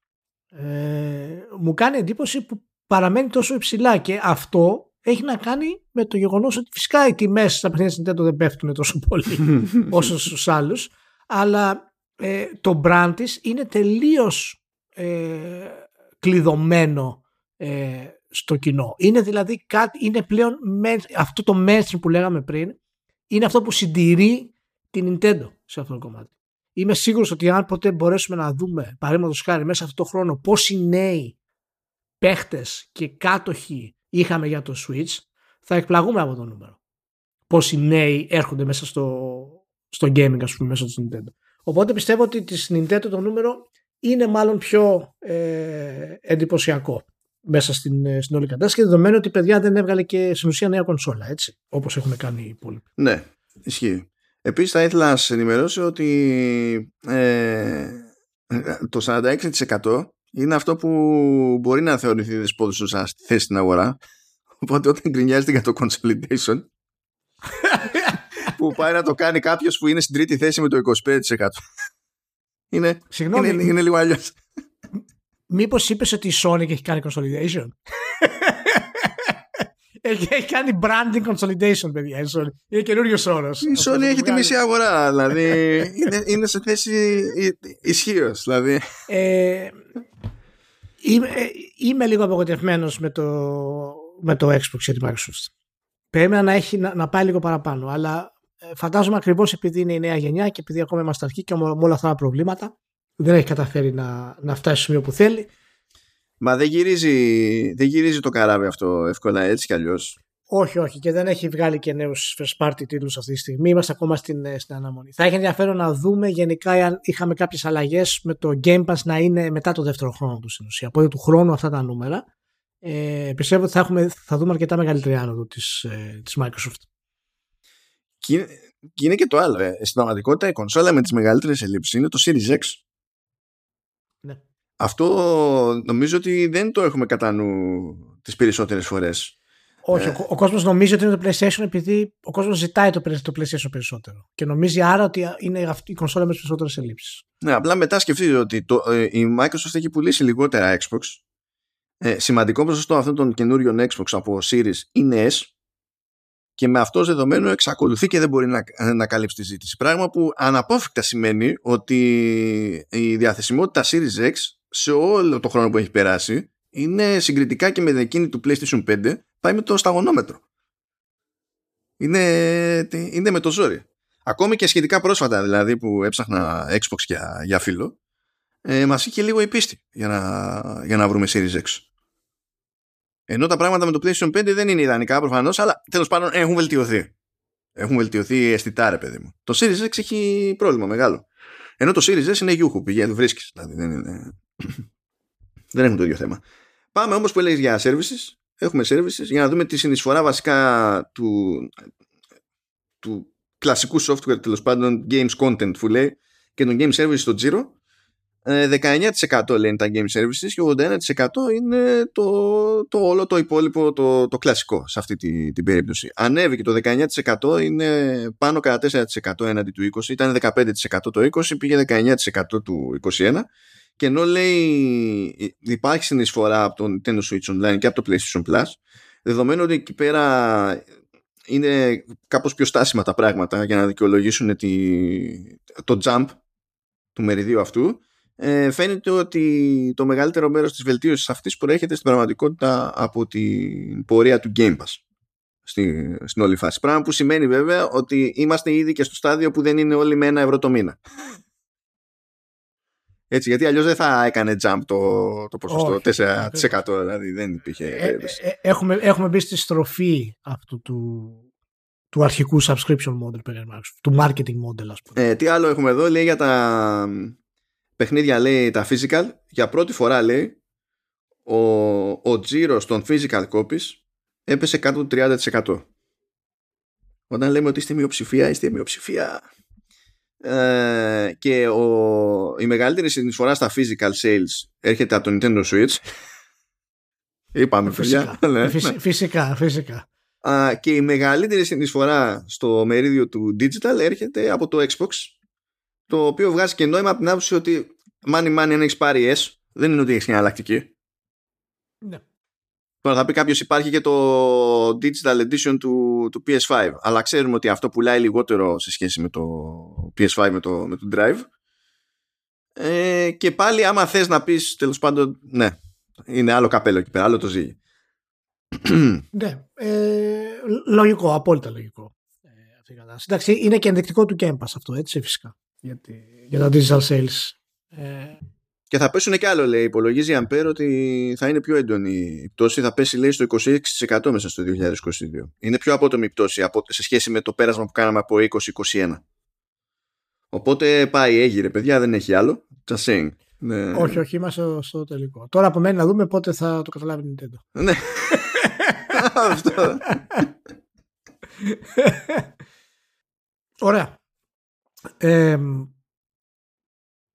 Ε, μου κάνει εντύπωση που παραμένει τόσο υψηλά και αυτό έχει να κάνει με το γεγονός ότι φυσικά οι τιμές στα παιχνίδια της Nintendo δεν πέφτουν τόσο πολύ όσο στους άλλους αλλά ε, το brand της είναι τελείως ε, κλειδωμένο ε, στο κοινό. Είναι δηλαδή κάτι, είναι πλέον αυτό το mainstream που λέγαμε πριν είναι αυτό που συντηρεί την Nintendo σε αυτό το κομμάτι. Είμαι σίγουρος ότι αν ποτέ μπορέσουμε να δούμε παραδείγματος χάρη μέσα σε αυτό το χρόνο πόσοι νέοι παίχτες και κάτοχοι είχαμε για το Switch θα εκπλαγούμε από το νούμερο. Πόσοι νέοι έρχονται μέσα στο, στο gaming ας πούμε μέσα της Nintendo. Οπότε πιστεύω ότι της Nintendo το νούμερο είναι μάλλον πιο ε, εντυπωσιακό μέσα στην, ε, στην όλη κατάσταση και δεδομένου ότι η παιδιά δεν έβγαλε και στην ουσία νέα κονσόλα, έτσι, όπως έχουν κάνει οι υπόλοιποι. Ναι, ισχύει. Επίσης θα ήθελα να σας ενημερώσω ότι ε, το 46% είναι αυτό που μπορεί να θεωρηθεί δεσπόδους στη θέση στην αγορά. Οπότε όταν γκρινιάζεται για το consolidation που πάει να το κάνει κάποιος που είναι στην τρίτη θέση με το 25%. Είναι, Συγγνώμη, είναι, είναι λίγο αλλιώς. Μήπως είπες ότι η Sony έχει κάνει consolidation; έχει, έχει κάνει branding consolidation, παιδιά. Η Sony. Είναι καινούριος όρος. Η Sony έχει τη μισή αγορά. Δηλαδή είναι, είναι σε θέση ισχύως. Δηλαδή. Ε, είμαι, είμαι λίγο απογοητευμένος με το, με το Xbox για τη Microsoft. Περίμενα να, έχει, να, να πάει λίγο παραπάνω. Αλλά ε, φαντάζομαι ακριβώς επειδή είναι η νέα γενιά και επειδή ακόμα είμαστε αρχή και με όλα αυτά τα προβλήματα δεν έχει καταφέρει να, να φτάσει στο σημείο που θέλει. Μα δεν γυρίζει, δεν γυρίζει το καράβι αυτό εύκολα έτσι κι αλλιώς. Όχι, όχι, και δεν έχει βγάλει και νέους first party τίτλους αυτή τη στιγμή. Είμαστε ακόμα στην, ε, στην αναμονή. Θα έχει ενδιαφέρον να δούμε γενικά αν είχαμε κάποιες αλλαγές με το Game Pass να είναι μετά το δεύτερο χρόνο του στην ουσία. Οπότε του χρόνου αυτά τα νούμερα. Ε, πιστεύω ότι θα, έχουμε, θα δούμε αρκετά μεγαλύτερη άνοδο της ε, της Microsoft. Και και είναι και το άλλο. Ε. Στην πραγματικότητα η κονσόλα με τις μεγαλύτερες ελλείψεις είναι το Series X. Ναι. Αυτό νομίζω ότι δεν το έχουμε κατά νου τις περισσότερες φορές. Όχι, ε. ο, ο κόσμος νομίζει ότι είναι το PlayStation επειδή ο κόσμος ζητάει το, το PlayStation περισσότερο. Και νομίζει άρα ότι είναι αυτή η κονσόλα με τις περισσότερες ελλείψεις. Ναι, απλά μετά σκεφτείτε ότι το, ε, η Microsoft έχει πουλήσει λιγότερα Xbox. Ε, σημαντικό ποσοστό αυτών των καινούριων Xbox από Series είναι S και με αυτό δεδομένο εξακολουθεί και δεν μπορεί να, να καλύψει τη ζήτηση. Πράγμα που αναπόφευκτα σημαίνει ότι η διαθεσιμότητα Series X σε όλο το χρόνο που έχει περάσει είναι συγκριτικά και με εκείνη του PlayStation 5 πάει με το σταγονόμετρο. Είναι, είναι με το ζόρι. Ακόμη και σχετικά πρόσφατα δηλαδή που έψαχνα Xbox για, για φίλο ε, μας είχε λίγο η πίστη για να, για να βρούμε Series X. Ενώ τα πράγματα με το PlayStation 5 δεν είναι ιδανικά προφανώς, αλλά τέλος πάντων έχουν βελτιωθεί. Έχουν βελτιωθεί αισθητά, ρε παιδί μου. Το Series X έχει πρόβλημα μεγάλο. Ενώ το Series S είναι γιούχου, πηγαίνει, βρίσκεις. Δηλαδή δεν, είναι... δεν έχουν το ίδιο θέμα. Πάμε όμως που έλεγες για services. Έχουμε services για να δούμε τη συνεισφορά βασικά του, του κλασικού software τέλος πάντων games content που λέει και των game services στο Giro 19% λένε τα game services και 81% είναι το, το όλο το υπόλοιπο το, το κλασικό σε αυτή τη, την περίπτωση. Ανέβηκε το 19% είναι πάνω κατά 4% έναντι του 20% ήταν 15% το 20% πήγε 19% του 21% και ενώ λέει υπάρχει συνεισφορά από το Nintendo Switch Online και από το PlayStation Plus δεδομένου ότι εκεί πέρα είναι κάπως πιο στάσιμα τα πράγματα για να δικαιολογήσουν τη, το jump του μεριδίου αυτού ε, φαίνεται ότι το μεγαλύτερο μέρος της βελτίωσης αυτής προέρχεται στην πραγματικότητα από την πορεία του Game Pass στη, στην όλη φάση. Πράγμα που σημαίνει βέβαια ότι είμαστε ήδη και στο στάδιο που δεν είναι όλοι με ένα ευρώ το μήνα. Έτσι, γιατί αλλιώς δεν θα έκανε jump το, το ποσοστό Όχι, 4%, δηλαδή δεν υπήρχε ε, ε, ε, έχουμε, έχουμε μπει στη στροφή αυτού του, του αρχικού subscription model, του marketing model ας πούμε. Ε, τι άλλο έχουμε εδώ, λέει για τα παιχνίδια, λέει τα physical, για πρώτη φορά λέει ο, ο τζίρος των physical copies έπεσε κάτω του 30%. Όταν λέμε ότι είστε μειοψηφία, είστε μειοψηφία. Ε, και ο, η μεγαλύτερη συνεισφορά στα physical sales έρχεται από το Nintendo Switch. Είπαμε φυσικά. Ναι, ναι. Φυσικά, φυσικά. και η μεγαλύτερη συνεισφορά στο μερίδιο του digital έρχεται από το Xbox το οποίο βγάζει και νόημα από την άποψη ότι money money αν έχεις πάρει S δεν είναι ότι έχεις μια εναλλακτική. Ναι. Τώρα θα πει κάποιος υπάρχει και το digital edition του, του PS5 αλλά ξέρουμε ότι αυτό πουλάει λιγότερο σε σχέση με το PS5 με το, με το Drive ε, και πάλι άμα θες να πεις τέλος πάντων ναι είναι άλλο καπέλο εκεί πέρα άλλο το ζει ναι ε, λογικό απόλυτα λογικό ε, Εντάξει, είναι και ενδεικτικό του Game Pass αυτό έτσι φυσικά για, για τα digital sales ε, και θα πέσουν και άλλο, λέει. Υπολογίζει η Ampere ότι θα είναι πιο έντονη η πτώση. Θα πέσει, λέει, στο 26% μέσα στο 2022. Είναι πιο απότομη η πτώση σε σχέση με το πέρασμα που κάναμε από 2021. Οπότε πάει, έγιρε, παιδιά, δεν έχει άλλο. Just saying. Ναι. Όχι, όχι, είμαστε στο τελικό. Τώρα από μένα να δούμε πότε θα το καταλάβει η Nintendo. Ναι. Αυτό. Ωραία. Ε,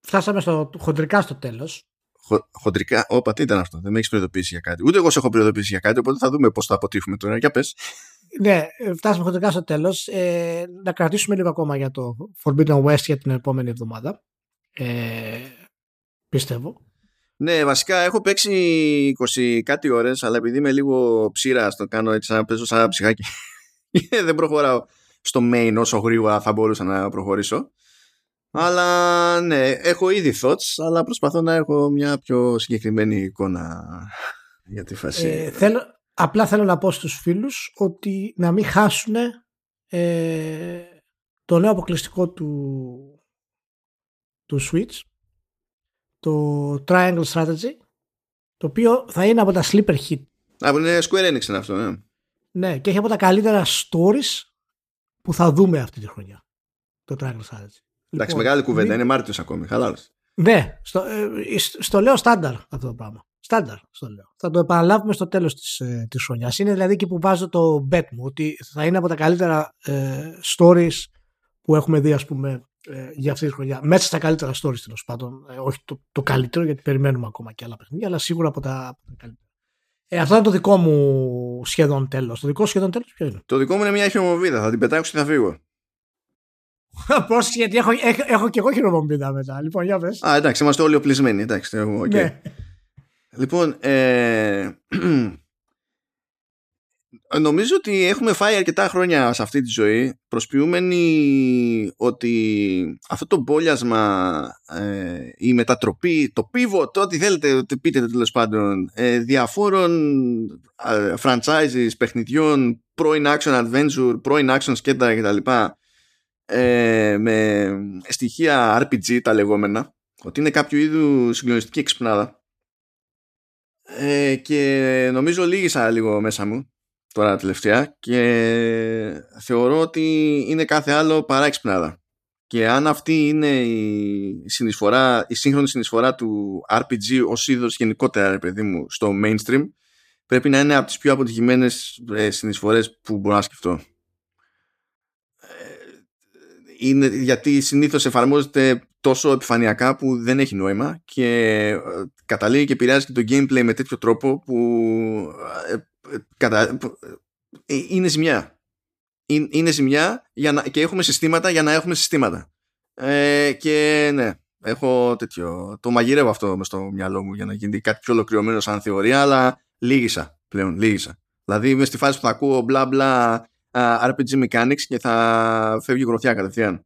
φτάσαμε στο, χοντρικά στο τέλος. Χο, χοντρικά, όπα, τι ήταν αυτό. Δεν με έχεις προειδοποιήσει για κάτι. Ούτε εγώ σε έχω προειδοποιήσει για κάτι, οπότε θα δούμε πώς θα αποτύχουμε τώρα. Για πες. Ναι, φτάσαμε χοντρικά στο τέλος. Ε, να κρατήσουμε λίγο ακόμα για το Forbidden West για την επόμενη εβδομάδα. Ε, πιστεύω. Ναι, βασικά έχω παίξει 20 κάτι ώρες, αλλά επειδή είμαι λίγο ψήρας, το κάνω έτσι σαν παίζω σαν ψυχάκι. δεν προχωράω στο main όσο γρήγορα θα μπορούσα να προχωρήσω. Αλλά ναι, έχω ήδη thoughts, αλλά προσπαθώ να έχω μια πιο συγκεκριμένη εικόνα για τη φάση. Ε, θέλω, απλά θέλω να πω στους φίλους ότι να μην χάσουν ε, το νέο αποκλειστικό του, του Switch, το Triangle Strategy, το οποίο θα είναι από τα sleeper hit. Από είναι Square Enix είναι αυτό, ναι. Ναι, και έχει από τα καλύτερα stories που θα δούμε αυτή τη χρονιά. Το Triangle Strategy. Εντάξει, λοιπόν, μεγάλη κουβέντα, είναι Μάρτιος ακόμη. Χαλάρω. Ναι, στο, ε, στο λέω στάνταρ αυτό το πράγμα. Στάνταρ στο λέω. Θα το επαναλάβουμε στο τέλος της ε, της χρονιάς. Είναι δηλαδή εκεί που βάζω το bet μου ότι θα είναι από τα καλύτερα ε, stories που έχουμε δει, ας πούμε, ε, για αυτή τη χρονιά. Μέσα στα καλύτερα stories τέλος πάντων. Ε, όχι το, το καλύτερο, γιατί περιμένουμε ακόμα και άλλα παιχνίδια, αλλά σίγουρα από τα, από τα καλύτερα. Ε, αυτό είναι το δικό μου σχεδόν τέλος. Το δικό σχεδόν τέλος ποιο είναι; Το δικό μου είναι μια χειρομοβίδα. Θα την πετάξω και θα φύγω. Πρόσεχε, γιατί έχω, έχω, έχω και εγώ χειροπομπίδα μετά. Λοιπόν, για πες. Α, εντάξει, είμαστε όλοι οπλισμένοι. Εντάξει, okay. ναι. Λοιπόν, ε, νομίζω ότι έχουμε φάει αρκετά χρόνια σε αυτή τη ζωή προσποιούμενοι ότι αυτό το μπόλιασμα ε, η μετατροπή το pivot, το ό,τι θέλετε πείτε τέλος πάντων ε, διαφόρων ε, franchises, παιχνιδιών πρώην action adventure, πρώην action σκέτα κτλ ε, με στοιχεία RPG τα λεγόμενα ότι είναι κάποιο είδου συγκλονιστική εξυπνάδα. Ε, και νομίζω λύγησα λίγο μέσα μου τώρα τελευταία και θεωρώ ότι είναι κάθε άλλο παρά εξυπνάδα. Και αν αυτή είναι η συνεισφορά η σύγχρονη συνεισφορά του RPG ως είδος γενικότερα ρε παιδί μου στο mainstream πρέπει να είναι από τις πιο αποτυχημένες ε, συνεισφορές που μπορώ να σκεφτώ. Είναι γιατί συνήθως εφαρμόζεται τόσο επιφανειακά που δεν έχει νόημα και ε, καταλήγει και επηρεάζει και το gameplay με τέτοιο τρόπο που ε, ε, κατα... είναι ζημιά. Είναι ζημιά για να... και έχουμε συστήματα για να έχουμε συστήματα. Ε, και ναι, έχω τέτοιο. Το μαγειρεύω αυτό μες στο μυαλό μου για να γίνει κάτι πιο ολοκληρωμένο σαν θεωρία, αλλά λίγησα πλέον. Λίγησα. Δηλαδή είμαι στη φάση που θα ακούω μπλα μπλα RPG mechanics και θα φεύγει γροθιά κατευθείαν.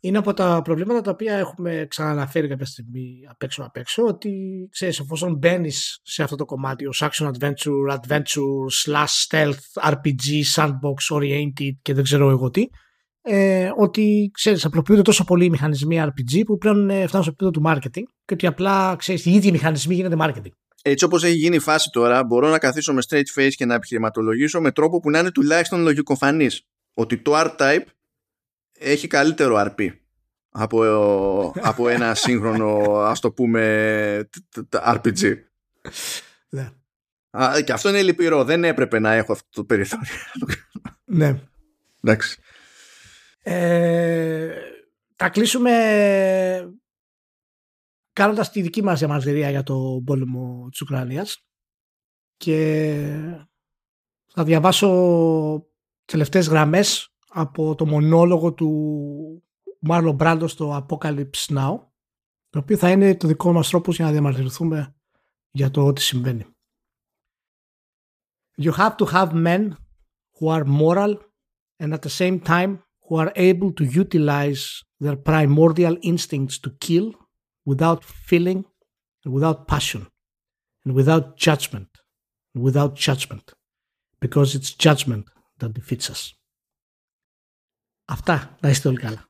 Είναι από τα προβλήματα τα οποία έχουμε ξαναναφέρει κάποια στιγμή απ' έξω απ' έξω ότι ξέρεις εφόσον μπαίνεις σε αυτό το κομμάτι ως action adventure, adventure, slash stealth, RPG, sandbox oriented και δεν ξέρω εγώ τι ε, ότι ξέρεις απλοποιούνται τόσο πολύ οι μηχανισμοί RPG που πλέον ε, φτάνουν στο επίπεδο του marketing και ότι απλά ξέρεις οι ίδιοι μηχανισμοί γίνεται marketing. Έτσι όπως έχει γίνει η φάση τώρα μπορώ να καθίσω με straight face και να επιχειρηματολογήσω με τρόπο που να είναι τουλάχιστον λογικοφανής ότι το R-Type έχει καλύτερο RP από, από ένα σύγχρονο ας το πούμε RPG. Ναι. και αυτό είναι λυπηρό. Δεν έπρεπε να έχω αυτό το περιθώριο. Ναι. Εντάξει. Ε, θα κλείσουμε κάνοντας τη δική μας διαμαρτυρία για το πόλεμο της Ουκρανίας και θα διαβάσω τελευταίες γραμμές από το μονόλογο του Μάρλο Μπράντο στο Apocalypse Now το οποίο θα είναι το δικό μας τρόπος για να διαμαρτυρηθούμε για το ό,τι συμβαίνει. You have to have men who are moral and at the same time who are able to utilize their primordial instincts to kill without feeling and without passion and without judgment and without judgment because it's judgment that defeats us. Αυτά. Να είστε όλοι καλά.